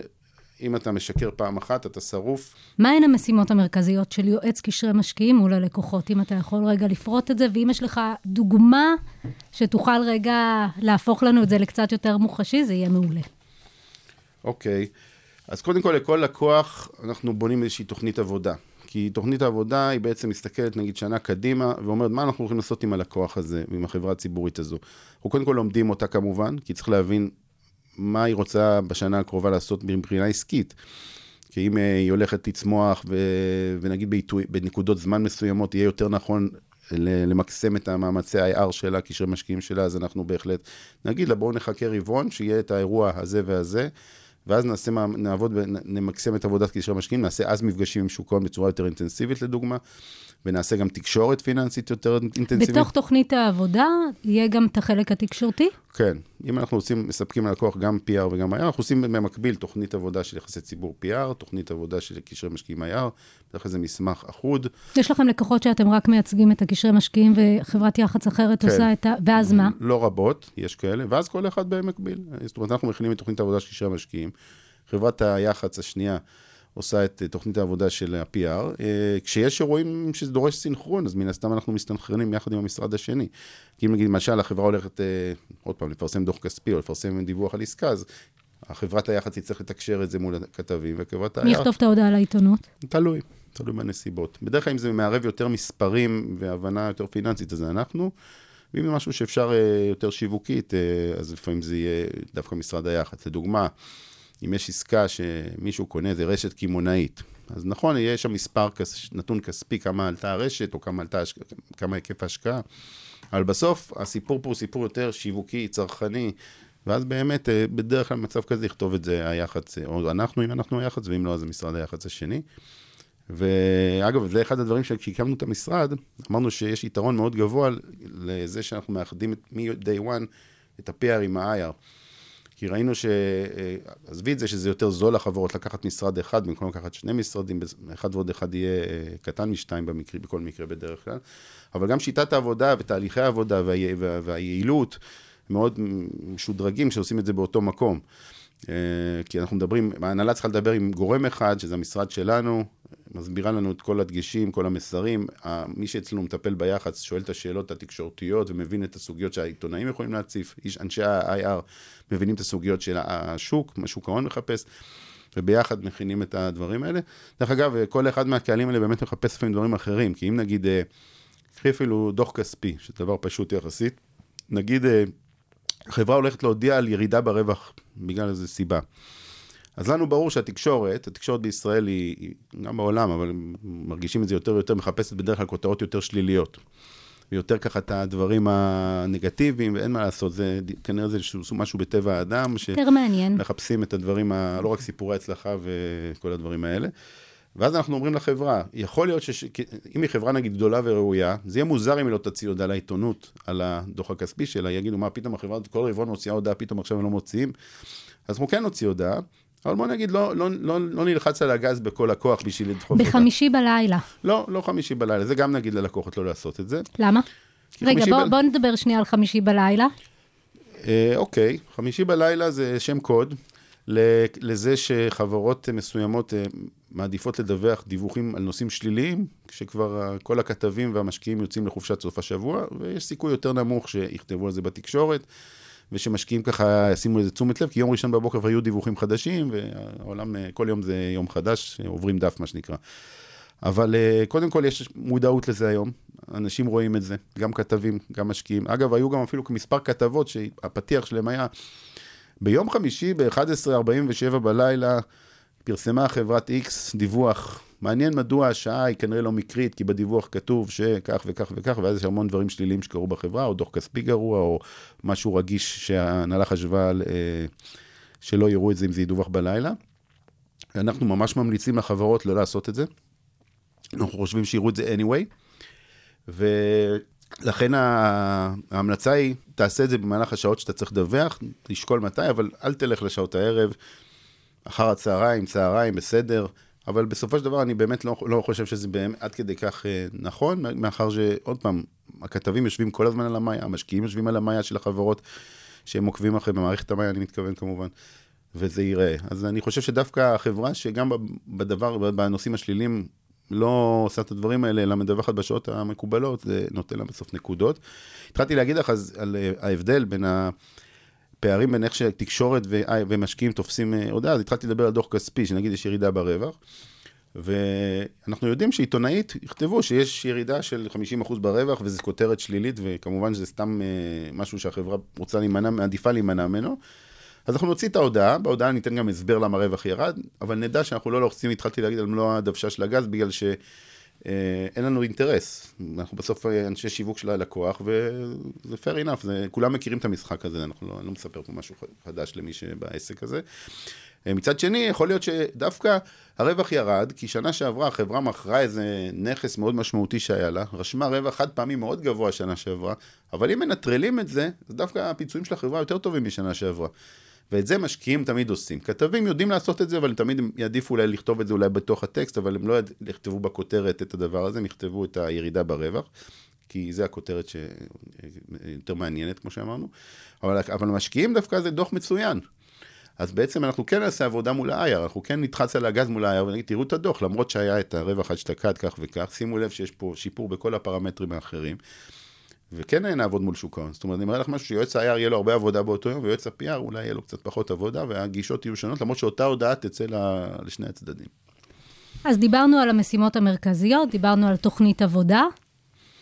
אם אתה משקר פעם אחת, אתה שרוף. מהן המשימות המרכזיות של יועץ קשרי משקיעים מול הלקוחות? אם אתה יכול רגע לפרוט את זה, ואם יש לך דוגמה שתוכל רגע להפוך לנו את זה לקצת יותר מוחשי, זה יהיה מעולה. אוקיי. אז קודם כל, לכל לקוח אנחנו בונים איזושהי תוכנית עבודה. כי תוכנית העבודה היא בעצם מסתכלת נגיד שנה קדימה ואומרת מה אנחנו הולכים לעשות עם הלקוח הזה ועם החברה הציבורית הזו. אנחנו קודם כל לומדים אותה כמובן, כי צריך להבין מה היא רוצה בשנה הקרובה לעשות מבחינה עסקית. כי אם אה, היא הולכת לצמוח ו... ונגיד בעיתוי, בנקודות זמן מסוימות יהיה יותר נכון למקסם את המאמצי ה-IR שלה, קשרי משקיעים שלה, אז אנחנו בהחלט נגיד לה בואו נחכה רבעון, שיהיה את האירוע הזה והזה. ואז נעשה, נעבוד, נמקסם את עבודת קשרי משקיעים, נעשה אז מפגשים עם שוק ההון בצורה יותר אינטנסיבית לדוגמה, ונעשה גם תקשורת פיננסית יותר אינטנסיבית. בתוך תוכנית העבודה יהיה גם את החלק התקשורתי? כן, אם אנחנו עושים, מספקים ללקוח גם PR וגם IR, אנחנו עושים במקביל תוכנית עבודה של יחסי ציבור PR, תוכנית עבודה של קשרי משקיעים IR, בדרך כלל זה מסמך אחוד. יש לכם לקוחות שאתם רק מייצגים את הקשרי משקיעים וחברת יח"צ אחרת כן. עושה את ה... ואז מה? לא רבות, יש כאלה, ואז כל אחד במקביל. זאת אומרת, אנחנו מכינים את תוכנית העבודה של קשרי המשקיעים, חברת היח"צ השנייה עושה את אה, תוכנית העבודה של ה-PR. אה, כשיש אירועים שזה דורש סינכרון, אז מן הסתם אנחנו מסתנכרנים יחד עם המשרד השני. כי אם נגיד, למשל, החברה הולכת, אה, עוד פעם, לפרסם דוח כספי או לפרסם דיווח על עסקה, אז החברת היח"צ תצטרך לתקשר את זה מול הכתבים, וחברת מי ה-IR... יכתוב את ההודעה לעיתונות? תלוי, תלוי בנסיבות. בדרך כלל אם זה מערב יותר מספרים והבנה יותר פיננסית, אז זה אנחנו. ואם זה משהו שאפשר אה, יותר שיווקית, אה, אז לפעמים זה יהיה דווקא משרד היח"צ. לדוגמה, אם יש עסקה שמישהו קונה איזה רשת קמעונאית, אז נכון, יהיה שם מספר, נתון כספי, כמה עלתה הרשת, או כמה עלתה, כמה היקף ההשקעה. אבל בסוף, הסיפור פה הוא סיפור יותר שיווקי, צרכני, ואז באמת, אה, בדרך כלל במצב כזה יכתוב את זה היח"צ, או אנחנו, אם אנחנו היח"צ, ואם לא, אז זה משרד היח"צ השני. ואגב, זה אחד הדברים שכשהקמנו את המשרד, אמרנו שיש יתרון מאוד גבוה לזה שאנחנו מאחדים מ-day one את ה-PR עם ה-IR. כי ראינו ש... אה, עזבי את זה שזה יותר זול לחברות לקחת משרד אחד במקום לקחת שני משרדים, אחד ועוד אחד יהיה אה, קטן משתיים במקרה, בכל מקרה בדרך כלל. אבל גם שיטת העבודה ותהליכי העבודה וה... וה... והיעילות מאוד משודרגים שעושים את זה באותו מקום. אה, כי אנחנו מדברים, ההנהלה צריכה לדבר עם גורם אחד, שזה המשרד שלנו, מסבירה לנו את כל הדגשים, כל המסרים. מי שאצלנו מטפל ביח"צ שואל את השאלות התקשורתיות ומבין את הסוגיות שהעיתונאים יכולים להציף. אנשי ה-IR מבינים את הסוגיות של השוק, מה שוק ההון מחפש, וביחד מכינים את הדברים האלה. דרך אגב, כל אחד מהקהלים האלה באמת מחפש לפעמים דברים אחרים, כי אם נגיד, אה, קחי אפילו דוח כספי, שזה דבר פשוט יחסית, נגיד אה, חברה הולכת להודיע על ירידה ברווח בגלל איזו סיבה. אז לנו ברור שהתקשורת, התקשורת בישראל היא, היא גם בעולם, אבל מרגישים את זה יותר ויותר, מחפשת בדרך כלל כותרות יותר שליליות. ויותר ככה את הדברים הנגטיביים, ואין מה לעשות, זה כנראה זה איזשהו משהו בטבע האדם, יותר מעניין. שמחפשים את הדברים, ה... לא רק סיפורי הצלחה וכל הדברים האלה. ואז אנחנו אומרים לחברה, יכול להיות שאם היא חברה נגיד גדולה וראויה, זה יהיה מוזר אם היא לא תוציא הודעה לעיתונות על הדוח הכספי שלה, יגידו, מה פתאום החברה כל רבעון מוציאה הודעה, פתאום עכשיו הם לא מוציאים. אז אנחנו כן נוציא הודעה, אבל בוא נגיד, לא, לא, לא, לא נלחץ על הגז בכל הכוח בשביל לדחוף אותה. בחמישי בלילה. לא, לא חמישי בלילה, זה גם נגיד ללקוחות לא לעשות את זה. למה? רגע, בוא, בל- בוא נדבר שנייה על חמישי בלילה. אה, אוקיי, חמישי בלילה זה שם קוד לזה שחברות מסוימות אה, מעדיפות לדווח דיווחים על נושאים שליליים, כשכבר כל הכתבים והמשקיעים יוצאים לחופשת סוף השבוע, ויש סיכוי יותר נמוך שיכתבו על זה בתקשורת, ושמשקיעים ככה ישימו לזה תשומת לב, כי יום ראשון בבוקר כבר יהיו דיווחים חדשים, והעולם, אה, כל יום זה יום חדש, עוברים דף, מה שנקרא. אבל אה, קודם כל יש מודעות לזה היום, אנשים רואים את זה, גם כתבים, גם משקיעים. אגב, היו גם אפילו מספר כתבות שהפתיח שלהם היה, ביום חמישי ב-11:47 בלילה פרסמה חברת X דיווח. מעניין מדוע השעה היא כנראה לא מקרית, כי בדיווח כתוב שכך וכך וכך, ואז יש המון דברים שליליים שקרו בחברה, או דוח כספי גרוע, או משהו רגיש שההנהלה חשבה על, אה, שלא יראו את זה אם זה ידווח בלילה. אנחנו ממש ממליצים לחברות לא לעשות את זה. אנחנו חושבים שיראו את זה anyway, ולכן ההמלצה היא, תעשה את זה במהלך השעות שאתה צריך לדווח, תשקול מתי, אבל אל תלך לשעות הערב, אחר הצהריים, צהריים, בסדר, אבל בסופו של דבר אני באמת לא, לא חושב שזה באמת עד כדי כך אה, נכון, מאחר שעוד פעם, הכתבים יושבים כל הזמן על המאיה, המשקיעים יושבים על המאיה של החברות שהם עוקבים אחרי, במערכת המאיה אני מתכוון כמובן. וזה ייראה. אז אני חושב שדווקא החברה שגם בדבר, בנושאים השליליים, לא עושה את הדברים האלה, אלא מדווחת בשעות המקובלות, זה נותן לה בסוף נקודות. התחלתי להגיד לך אז על אה, ההבדל בין הפערים בין איך שתקשורת אה, ומשקיעים תופסים אה, הודעה, אז התחלתי לדבר על דוח כספי, שנגיד יש ירידה ברווח. ואנחנו יודעים שעיתונאית יכתבו שיש ירידה של 50% ברווח וזו כותרת שלילית וכמובן שזה סתם אה, משהו שהחברה רוצה להימנע, מעדיפה להימנע ממנו. אז אנחנו נוציא את ההודעה, בהודעה ניתן גם הסבר למה הרווח ירד, אבל נדע שאנחנו לא לוחצים, התחלתי להגיד על מלוא הדוושה של הגז, בגלל שאין לנו אינטרס. אנחנו בסוף אה, אנשי שיווק של הלקוח, וזה fair enough, זה, כולם מכירים את המשחק הזה, אנחנו לא, לא מספר פה משהו חדש למי שבעסק הזה. אה, מצד שני, יכול להיות שדווקא הרווח ירד, כי שנה שעברה החברה מכרה איזה נכס מאוד משמעותי שהיה לה, רשמה רווח חד פעמי מאוד גבוה שנה שעברה, אבל אם מנטרלים את זה, אז דווקא הפיצויים של החברה יותר טובים משנה שעברה. ואת זה משקיעים תמיד עושים. כתבים יודעים לעשות את זה, אבל תמיד הם יעדיפו אולי לכתוב את זה אולי בתוך הטקסט, אבל הם לא יכתבו בכותרת את הדבר הזה, הם יכתבו את הירידה ברווח, כי זה הכותרת שיותר מעניינת, כמו שאמרנו. אבל, אבל המשקיעים דווקא זה דוח מצוין. אז בעצם אנחנו כן נעשה עבודה מול ה-IR, אנחנו כן נדחץ על הגז מול ה-IR ונגיד, תראו את הדוח, למרות שהיה את הרווח השתקד כך וכך, שימו לב שיש פה שיפור בכל הפרמטרים האחרים, וכן נעבוד מול שוק ההון. זאת אומרת, אני אומר לך משהו, שיועץ ה-IR יהיה לו הרבה עבודה באותו יום, ויועץ ה-PR אולי יהיה לו קצת פחות עבודה, והגישות יהיו שונות, למרות שאותה הודעה תצא לשני הצדדים. אז דיברנו על המשימות המרכזיות, דיברנו על תוכנית עבודה.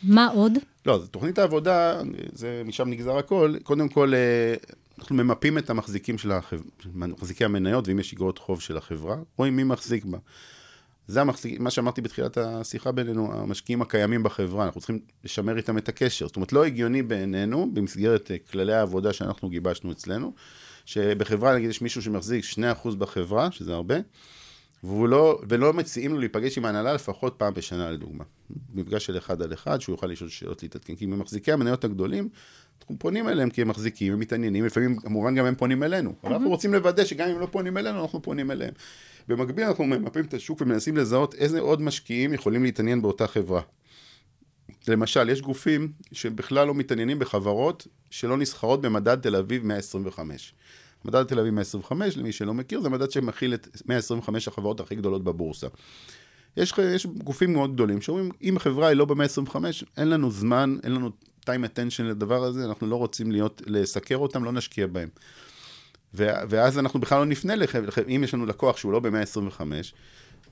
מה עוד? לא, אז תוכנית העבודה, זה, משם נגזר הכל. קודם כל, אה, אנחנו ממפים את המחזיקים של החברה, מחזיקי המניות, ואם יש אגרות חוב של החברה, רואים מי מחזיק בה. זה המחזיק, מה שאמרתי בתחילת השיחה בינינו, המשקיעים הקיימים בחברה, אנחנו צריכים לשמר איתם את הקשר. זאת אומרת, לא הגיוני בעינינו, במסגרת אה, כללי העבודה שאנחנו גיבשנו אצלנו, שבחברה, נגיד, יש מישהו שמחזיק 2% בחברה, שזה הרבה, לא, ולא מציעים לו להיפגש עם ההנהלה לפחות פעם בשנה לדוגמה. מפגש של אחד על אחד, שהוא יוכל לשאול שאלות להתעדכן. כי ממחזיקי המניות הגדולים, אנחנו פונים אליהם כי הם מחזיקים, הם מתעניינים, לפעמים כמובן גם הם פונים אלינו. אבל אנחנו רוצים לוודא שגם אם לא פונים אלינו, אנחנו פונים אליהם. במקביל אנחנו ממפים את השוק ומנסים לזהות איזה עוד משקיעים יכולים להתעניין באותה חברה. למשל, יש גופים שבכלל לא מתעניינים בחברות שלא נסחרות במדד תל אביב 125. מדד תל אביב 125, למי שלא מכיר, זה מדד שמכיל את 125 החברות הכי גדולות בבורסה. יש, יש גופים מאוד גדולים שאומרים, אם חברה היא לא ב-125, אין לנו זמן, אין לנו time attention לדבר הזה, אנחנו לא רוצים להיות, לסקר אותם, לא נשקיע בהם. ואז אנחנו בכלל לא נפנה, לח- אם יש לנו לקוח שהוא לא ב-125,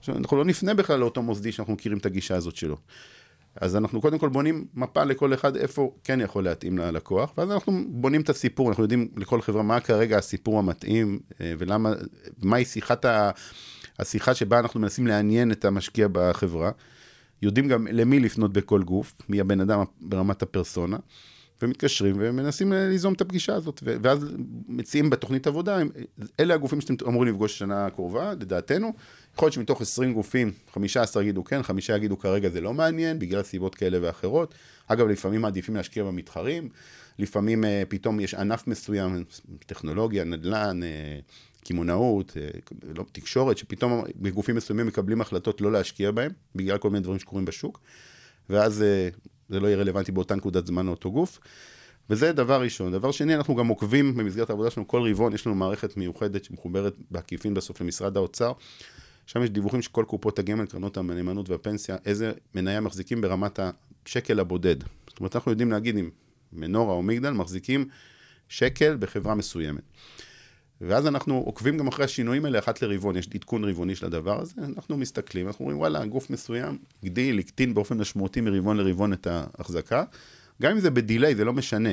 אנחנו לא נפנה בכלל לאותו מוסדי שאנחנו מכירים את הגישה הזאת שלו. אז אנחנו קודם כל בונים מפה לכל אחד איפה כן יכול להתאים ללקוח, ואז אנחנו בונים את הסיפור, אנחנו יודעים לכל חברה מה כרגע הסיפור המתאים, אה, ולמה, מהי שיחת ה... השיחה שבה אנחנו מנסים לעניין את המשקיע בחברה. יודעים גם למי לפנות בכל גוף, מי הבן אדם ברמת הפרסונה, ומתקשרים ומנסים אה, ליזום את הפגישה הזאת, ואז מציעים בתוכנית עבודה, אלה הגופים שאתם אמורים לפגוש בשנה הקרובה, לדעתנו. יכול להיות שמתוך 20 גופים, 15 יגידו כן, חמישה יגידו כרגע זה לא מעניין, בגלל סיבות כאלה ואחרות. אגב, לפעמים מעדיפים להשקיע במתחרים, לפעמים אה, פתאום יש ענף מסוים, טכנולוגיה, נדל"ן, אה, קמעונאות, לא, תקשורת, שפתאום בגופים מסוימים מקבלים החלטות לא להשקיע בהם, בגלל כל מיני דברים שקורים בשוק, ואז זה לא יהיה רלוונטי באותה נקודת זמן לאותו גוף. וזה דבר ראשון. דבר שני, אנחנו גם עוקבים במסגרת העבודה שלנו, כל רבעון יש לנו מערכת מיוחדת שמחוברת בעקיפין בסוף למשרד האוצר. שם יש דיווחים של כל קופות הגמל, קרנות הנאמנות והפנסיה, איזה מניה מחזיקים ברמת השקל הבודד. זאת אומרת, אנחנו יודעים להגיד אם מנורה או מגדל מחזיקים שקל בחברה מסוימת. ואז אנחנו עוקבים גם אחרי השינויים האלה אחת לרבעון, יש עדכון רבעוני של הדבר הזה, אנחנו מסתכלים, אנחנו אומרים וואלה, גוף מסוים הגדיל, הקטין באופן משמעותי מרבעון לרבעון את ההחזקה, גם אם זה בדיליי, זה לא משנה,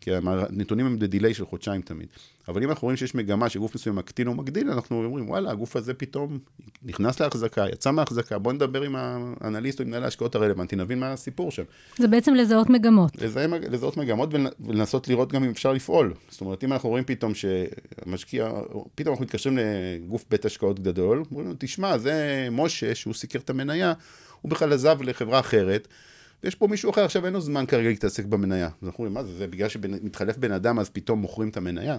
כי הנתונים הם בדיליי של חודשיים תמיד. אבל אם אנחנו רואים שיש מגמה שגוף מסוים מקטין או מגדיל, אנחנו אומרים וואלה, הגוף הזה פתאום נכנס להחזקה, יצא מההחזקה, בוא נדבר עם האנליסט או עם מנהל ההשקעות הרלוונטי, נבין מה הסיפור שם. זה בעצם לזהות מגמות. לזהה, לזהות מגמות ול- ולנסות לראות גם אם אפשר לפעול. זאת אומרת, אם אנחנו רואים פתאום שהמשקיע, פתאום אנחנו מתקשרים לגוף בית השקעות גדול, אומרים לו, תשמע, זה משה, שהוא סיקר את המניה, הוא בכלל עזב לחברה אחרת, ויש פה מישהו אחר, עכשיו אין לו זמן כרגע להתעסק במניה. אז אנחנו אומרים, מה זה, זה בגלל שמתחלף בן אדם, אז פתאום מוכרים את המניה?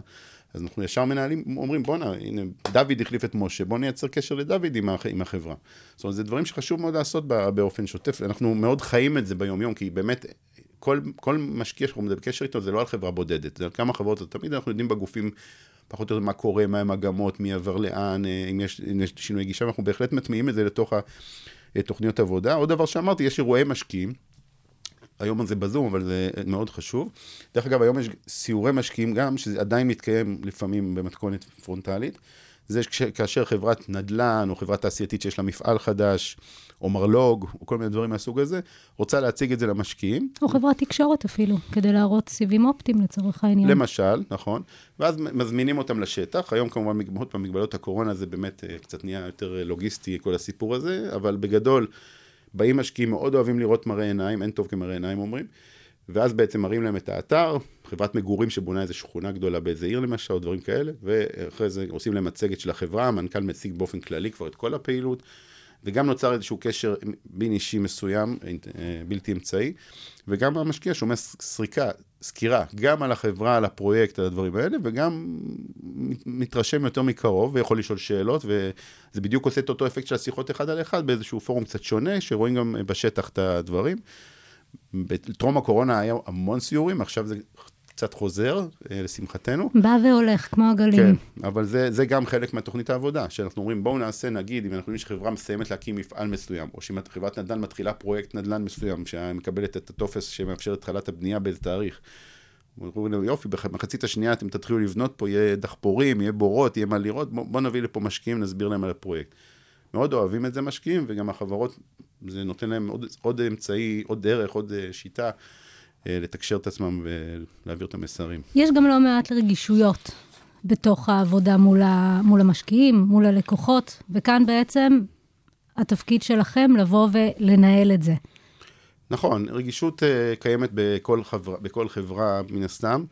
אז אנחנו ישר מנהלים, אומרים, בואנה, הנה, דוד החליף את משה, בוא נייצר קשר לדוד עם, הח, עם החברה. זאת אומרת, זה דברים שחשוב מאוד לעשות באופן שוטף, אנחנו מאוד חיים את זה ביום-יום, כי באמת, כל, כל משקיע שאנחנו בקשר איתו, זה לא על חברה בודדת, זה על כמה חברות, תמיד אנחנו יודעים בגופים פחות או יותר מה קורה, מה המגמות, מי עבר לאן, אה, אם יש, אם יש שינוי גישה, ואנחנו בהחלט מטמיעים את זה לתוך התוכניות עבודה. עוד דבר שאמרתי, יש אירועי משקיעים. היום זה בזום, אבל זה מאוד חשוב. דרך אגב, היום יש סיורי משקיעים גם, שזה עדיין מתקיים לפעמים במתכונת פרונטלית. זה כש- כאשר חברת נדל"ן או חברה תעשייתית שיש לה מפעל חדש, או מרלוג, או כל מיני דברים מהסוג הזה, רוצה להציג את זה למשקיעים. או חברת תקשורת אפילו, כדי להראות סיבים אופטיים לצורך העניין. למשל, נכון, ואז מזמינים אותם לשטח, היום כמובן מגבלות במגבלות הקורונה זה באמת אה, קצת נהיה יותר אה, לוגיסטי כל הסיפור הזה, אבל בגדול, באים משקיעים מאוד אוהבים לראות מראה עיניים, אין טוב כמראה עיניים אומרים, ואז בעצם מראים להם את האתר, חברת מגורים שבונה איזו שכונה גדולה באיזה עיר למשל, או דברים כאלה, ואחרי זה עושים להם מצגת של החברה, המנכ"ל מציג באופן כללי כבר את כל הפעילות, וגם נוצר איזשהו קשר בין אישי מסוים, אה, בלתי אמצעי, וגם המשקיע שומע סריקה, סקירה, גם על החברה, על הפרויקט, על הדברים האלה, וגם מת- מתרשם יותר מקרוב, ויכול לשאול שאלות, וזה בדיוק עושה את אותו אפקט של השיחות אחד על אחד, באיזשהו פורום קצת שונה, שרואים גם בשטח את הדברים. בטרום הקורונה היה המון סיורים, עכשיו זה קצת חוזר, אה, לשמחתנו. בא והולך, כמו הגלים. כן, אבל זה, זה גם חלק מהתוכנית העבודה, שאנחנו אומרים בואו נעשה, נגיד, אם אנחנו יודעים שחברה מסיימת להקים מפעל מסוים, או שחברת נדל"ן מתחילה פרויקט נדל"ן מסוים, שמקבלת את הטופס שמאפשר את התחלת הבנייה באיזה תאריך. אומרים לנו, יופי, במחצית השנייה אתם תתחילו לבנות פה, יהיה דחפורים, יהיה בורות, יהיה מה לראות, בואו בוא נביא לפה משקיעים, נסביר להם על הפרויקט. מאוד אוהבים את זה משקיעים, וגם החברות, זה נותן להם עוד, עוד אמצעי, עוד דרך, עוד אה, שיטה לתקשר את עצמם ולהעביר את המסרים. יש גם לא מעט רגישויות בתוך העבודה מול, ה, מול המשקיעים, מול הלקוחות, וכאן בעצם התפקיד שלכם לבוא ולנהל את זה. נכון, רגישות uh, קיימת בכל חברה, בכל חברה מן הסתם.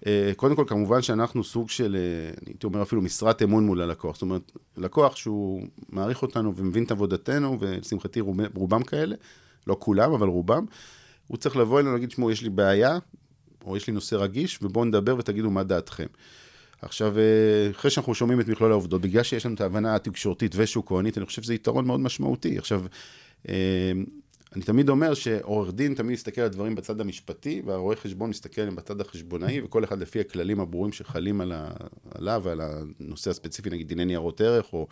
Uh, קודם כל, כמובן שאנחנו סוג של, uh, הייתי אומר אפילו משרת אמון מול הלקוח. זאת אומרת, לקוח שהוא מעריך אותנו ומבין את עבודתנו, ולשמחתי רוב, רובם כאלה, לא כולם, אבל רובם, הוא צריך לבוא אלינו ולהגיד, שמעו, יש לי בעיה, או יש לי נושא רגיש, ובואו נדבר ותגידו מה דעתכם. עכשיו, אה, אחרי שאנחנו שומעים את מכלול העובדות, בגלל שיש לנו את ההבנה התקשורתית ושוק אני חושב שזה יתרון מאוד משמעותי. עכשיו, אה, אני תמיד אומר שעורך דין תמיד מסתכל על הדברים בצד המשפטי, והרואה חשבון מסתכל עליהם בצד החשבונאי, וכל אחד לפי הכללים הברורים שחלים על ה... עליו ועל הנושא הספציפי, נגיד דיני ניירות ערך, או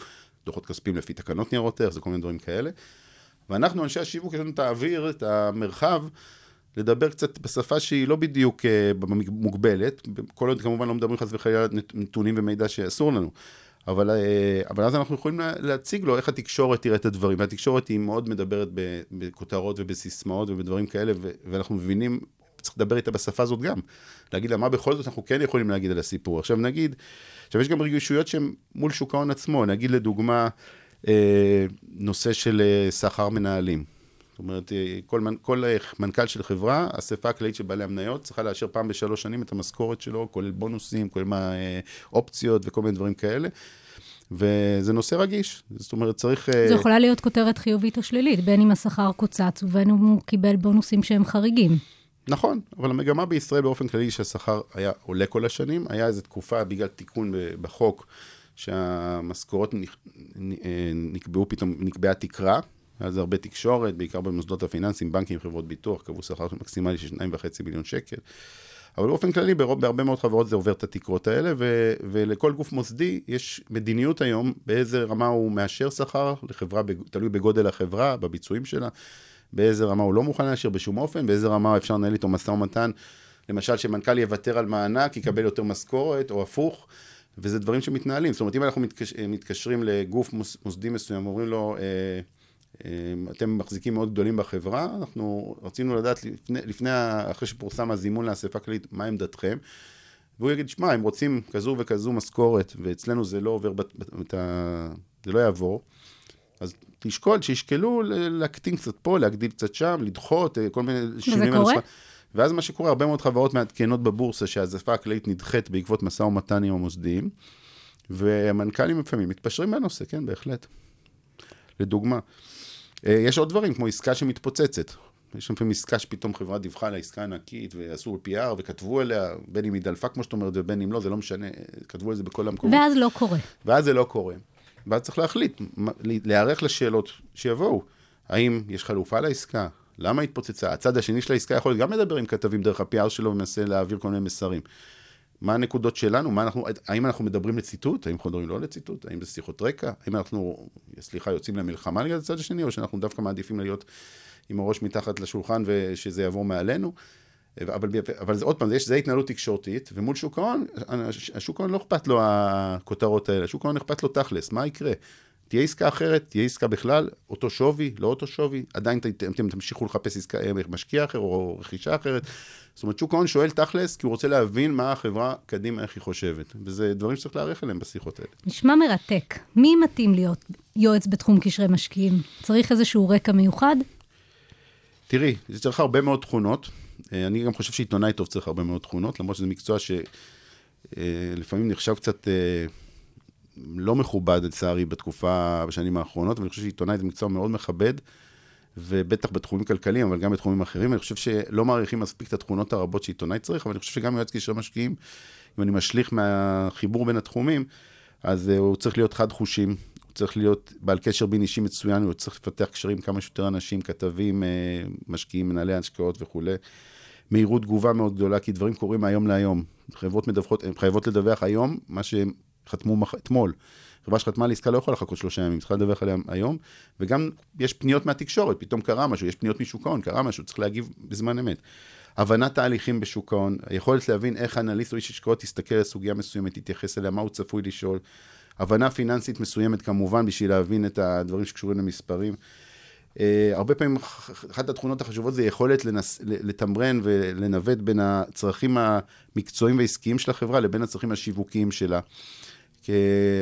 דוחות כספיים לפי תקנות ניירות ערך, זה כל מיני דברים כאלה. ואנחנו, אנשי השיווק, יש לנו את האוויר, את המרחב, לדבר קצת בשפה שהיא לא בדיוק אה, מוגבלת, כל עוד כמובן לא מדברים חס וחלילה נתונים ומידע שאסור לנו. אבל, אה, אבל אז אנחנו יכולים לה- להציג לו איך התקשורת תראה את הדברים. והתקשורת היא מאוד מדברת בכותרות ובסיסמאות ובדברים כאלה, ואנחנו מבינים, צריך לדבר איתה בשפה הזאת גם. להגיד לה מה בכל זאת אנחנו כן יכולים להגיד על הסיפור. עכשיו נגיד, עכשיו יש גם רגישויות שהן מול שוק ההון עצמו. נגיד לדוגמה, נושא של אה, שכר מנהלים. זאת אומרת, אה, כל, כל אה, מנכ"ל של חברה, האספה הכללית של בעלי המניות צריכה לאשר פעם בשלוש שנים את המשכורת שלו, כולל בונוסים, כולל מה, אה, אופציות וכל מיני דברים כאלה. וזה נושא רגיש, זאת אומרת, צריך... אה, זו יכולה להיות כותרת חיובית או שלילית, בין אם השכר קוצץ ובין אם הוא קיבל בונוסים שהם חריגים. נכון, אבל המגמה בישראל באופן כללי שהשכר היה עולה כל השנים, היה איזו תקופה בגלל תיקון בחוק, שהמשכורות אה, נקבעו פתאום, נקבעה תקרה, היה לזה הרבה תקשורת, בעיקר במוסדות הפיננסיים, בנקים, חברות ביטוח, קבעו שכר מקסימלי של 2.5 מיליון שקל. אבל באופן כללי, בהרבה מאוד חברות זה עובר את התקרות האלה, ו, ולכל גוף מוסדי יש מדיניות היום באיזה רמה הוא מאשר שכר לחברה, תלוי בגודל החברה, בביצועים שלה, באיזה רמה הוא לא מוכן לאשר בשום אופן, באיזה רמה אפשר לנהל איתו משא ומתן, למשל שמנכ"ל יוותר על מענק, יקבל יותר משכורת, או הפוך, וזה דברים שמתנהלים. זאת אומרת, אם אנחנו מתקש, מתקשרים לגוף מוס, מוסדי מסוים, אומרים לו, אה, אה, אתם מחזיקים מאוד גדולים בחברה, אנחנו רצינו לדעת לפני, לפני, אחרי שפורסם הזימון לאספה כללית, מה עמדתכם? והוא יגיד, שמע, הם רוצים כזו וכזו משכורת, ואצלנו זה לא עובר, בת, בת, זה לא יעבור, אז תשקול, שישקלו להקטין קצת פה, להגדיל קצת שם, לדחות, אה, כל מיני שינויים. קורה? בנוסחה. ואז מה שקורה, הרבה מאוד חברות מעדכנות בבורסה שהאספה הכללית נדחית בעקבות משא ומתן עם המוסדיים, והמנכ"לים לפעמים מתפשרים בנושא, כן, בהחלט. לדוגמה. אה, יש עוד דברים, כמו עסקה שמתפוצצת. יש לפעמים עסקה שפתאום חברה דיווחה על העסקה ענקית, ועשו PR, וכתבו עליה, בין אם היא דלפה, כמו שאת אומרת, ובין אם לא, זה לא משנה, כתבו על זה בכל המקומות. ואז לא קורה. ואז זה לא קורה. ואז צריך להחליט, להיערך לשאלות שיבואו. האם יש חלופה לעסקה? למה התפוצצה? הצד השני של העסקה יכול גם לדבר עם כתבים דרך ה-PR שלו ומנסה להעביר כל מיני מסרים. מה הנקודות שלנו? מה אנחנו, האם אנחנו מדברים לציטוט? האם אנחנו מדברים לא לציטוט? האם זה שיחות רקע? האם אנחנו, סליחה, יוצאים למלחמה נגד הצד השני, או שאנחנו דווקא מעדיפים להיות עם הראש מתחת לשולחן ושזה יעבור מעלינו? אבל, אבל זה עוד פעם, יש, זה התנהלות תקשורתית, ומול שוק ההון, השוק ההון לא אכפת לו הכותרות האלה, שוק ההון אכפת לו תכלס, מה יקרה? תהיה עסקה אחרת, תהיה עסקה בכלל, אותו שווי, לא אותו שווי, עדיין אתם, תמשיכו לחפש עסקה, משקיע אחר או רכישה אחרת. זאת אומרת, שוק ההון שואל תכלס, כי הוא רוצה להבין מה החברה קדימה, איך היא חושבת. וזה דברים שצריך להערך אליהם בשיחות האלה. נשמע מרתק. מי מתאים להיות יועץ בתחום קשרי משקיעים? צריך איזשהו רקע מיוחד? תראי, זה צריך הרבה מאוד תכונות. אה, אני גם חושב שעיתונאי טוב צריך הרבה מאוד תכונות, למרות שזה מקצוע שלפעמים נחשב קצת אה, לא מכובד, לצערי, בתקופה, בשנים האחרונות, אבל אני חושב שעיתונאי זה מקצוע מאוד מכבד, ובטח בתחומים כלכליים, אבל גם בתחומים אחרים. אני חושב שלא מעריכים מספיק את התכונות הרבות שעיתונאי צריך, אבל אני חושב שגם יועץ קשרי משקיעים, אם אני משליך מהחיבור בין התחומים, אז אה, הוא צריך להיות חד חושים, הוא צריך להיות בעל קשר בין אישי מצוין, הוא צריך לפתח קשרים כמה שיותר אנשים, כתבים, אה, משקיעים, מנהלי השקעות וכולי. מהירות תגובה מאוד גדולה, כי דברים קורים מהיום להיום. חברות מדווחות, הן חייבות לדווח היום, מה שהם חתמו מח... אתמול. חברה שחתמה על עסקה לא יכולה לחכות שלושה ימים, צריכה לדווח עליה היום, וגם יש פניות מהתקשורת, פתאום קרה משהו, יש פניות משוק ההון, קרה משהו, צריך להגיב בזמן אמת. הבנת תהליכים בשוק ההון, היכולת להבין איך אנליסט או איש השקעות תסתכל על סוגיה מסוימת, תתייחס אליה, מה הוא צפוי לשאול. הבנה פיננסית מסוימת כמובן, בשביל להבין את הדברים שקשורים למספרים. Uh, הרבה פעמים אחת התכונות החשובות זה יכולת לנס, לתמרן ולנווט בין הצרכים המקצועיים והעסקיים של החברה לבין הצרכים השיווקיים שלה. כי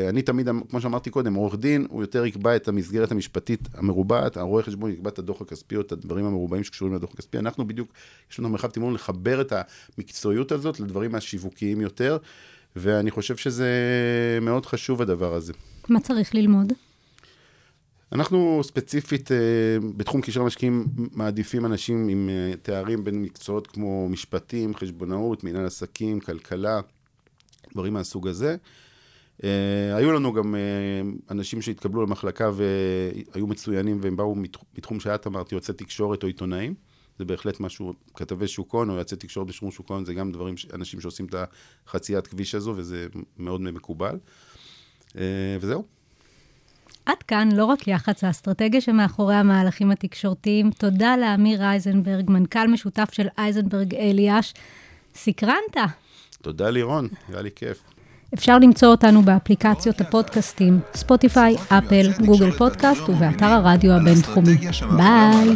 אני תמיד, כמו שאמרתי קודם, עורך דין, הוא יותר יקבע את המסגרת המשפטית המרובעת, הרואה חשבון יקבע את הדוח הכספי או את הדברים המרובעים שקשורים לדוח הכספי. אנחנו בדיוק, יש לנו מרחב תמרון לחבר את המקצועיות הזאת לדברים השיווקיים יותר, ואני חושב שזה מאוד חשוב הדבר הזה. מה צריך ללמוד? אנחנו ספציפית בתחום קשרי משקיעים מעדיפים אנשים עם תארים בין מקצועות כמו משפטים, חשבונאות, מנהל עסקים, כלכלה, דברים מהסוג הזה. היו לנו גם אנשים שהתקבלו למחלקה והיו מצוינים והם באו מתחום שאת אמרת, יועצי תקשורת או עיתונאים. זה בהחלט משהו, כתבי שוק הון או יועצי תקשורת בשום שוק הון, זה גם דברים, אנשים שעושים את החציית כביש הזו וזה מאוד מקובל. וזהו. עד כאן לא רק יח"צ, האסטרטגיה שמאחורי המהלכים התקשורתיים. תודה לאמיר אייזנברג, מנכ"ל משותף של אייזנברג אליאש. סקרנת. תודה לירון, היה לי כיף. אפשר למצוא אותנו באפליקציות הפודקאסטים, ספוטיפיי, אפל, גוגל פודקאסט ובאתר הרדיו הבינתחומי. ביי.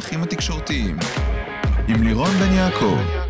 עם לירון בן יעקב.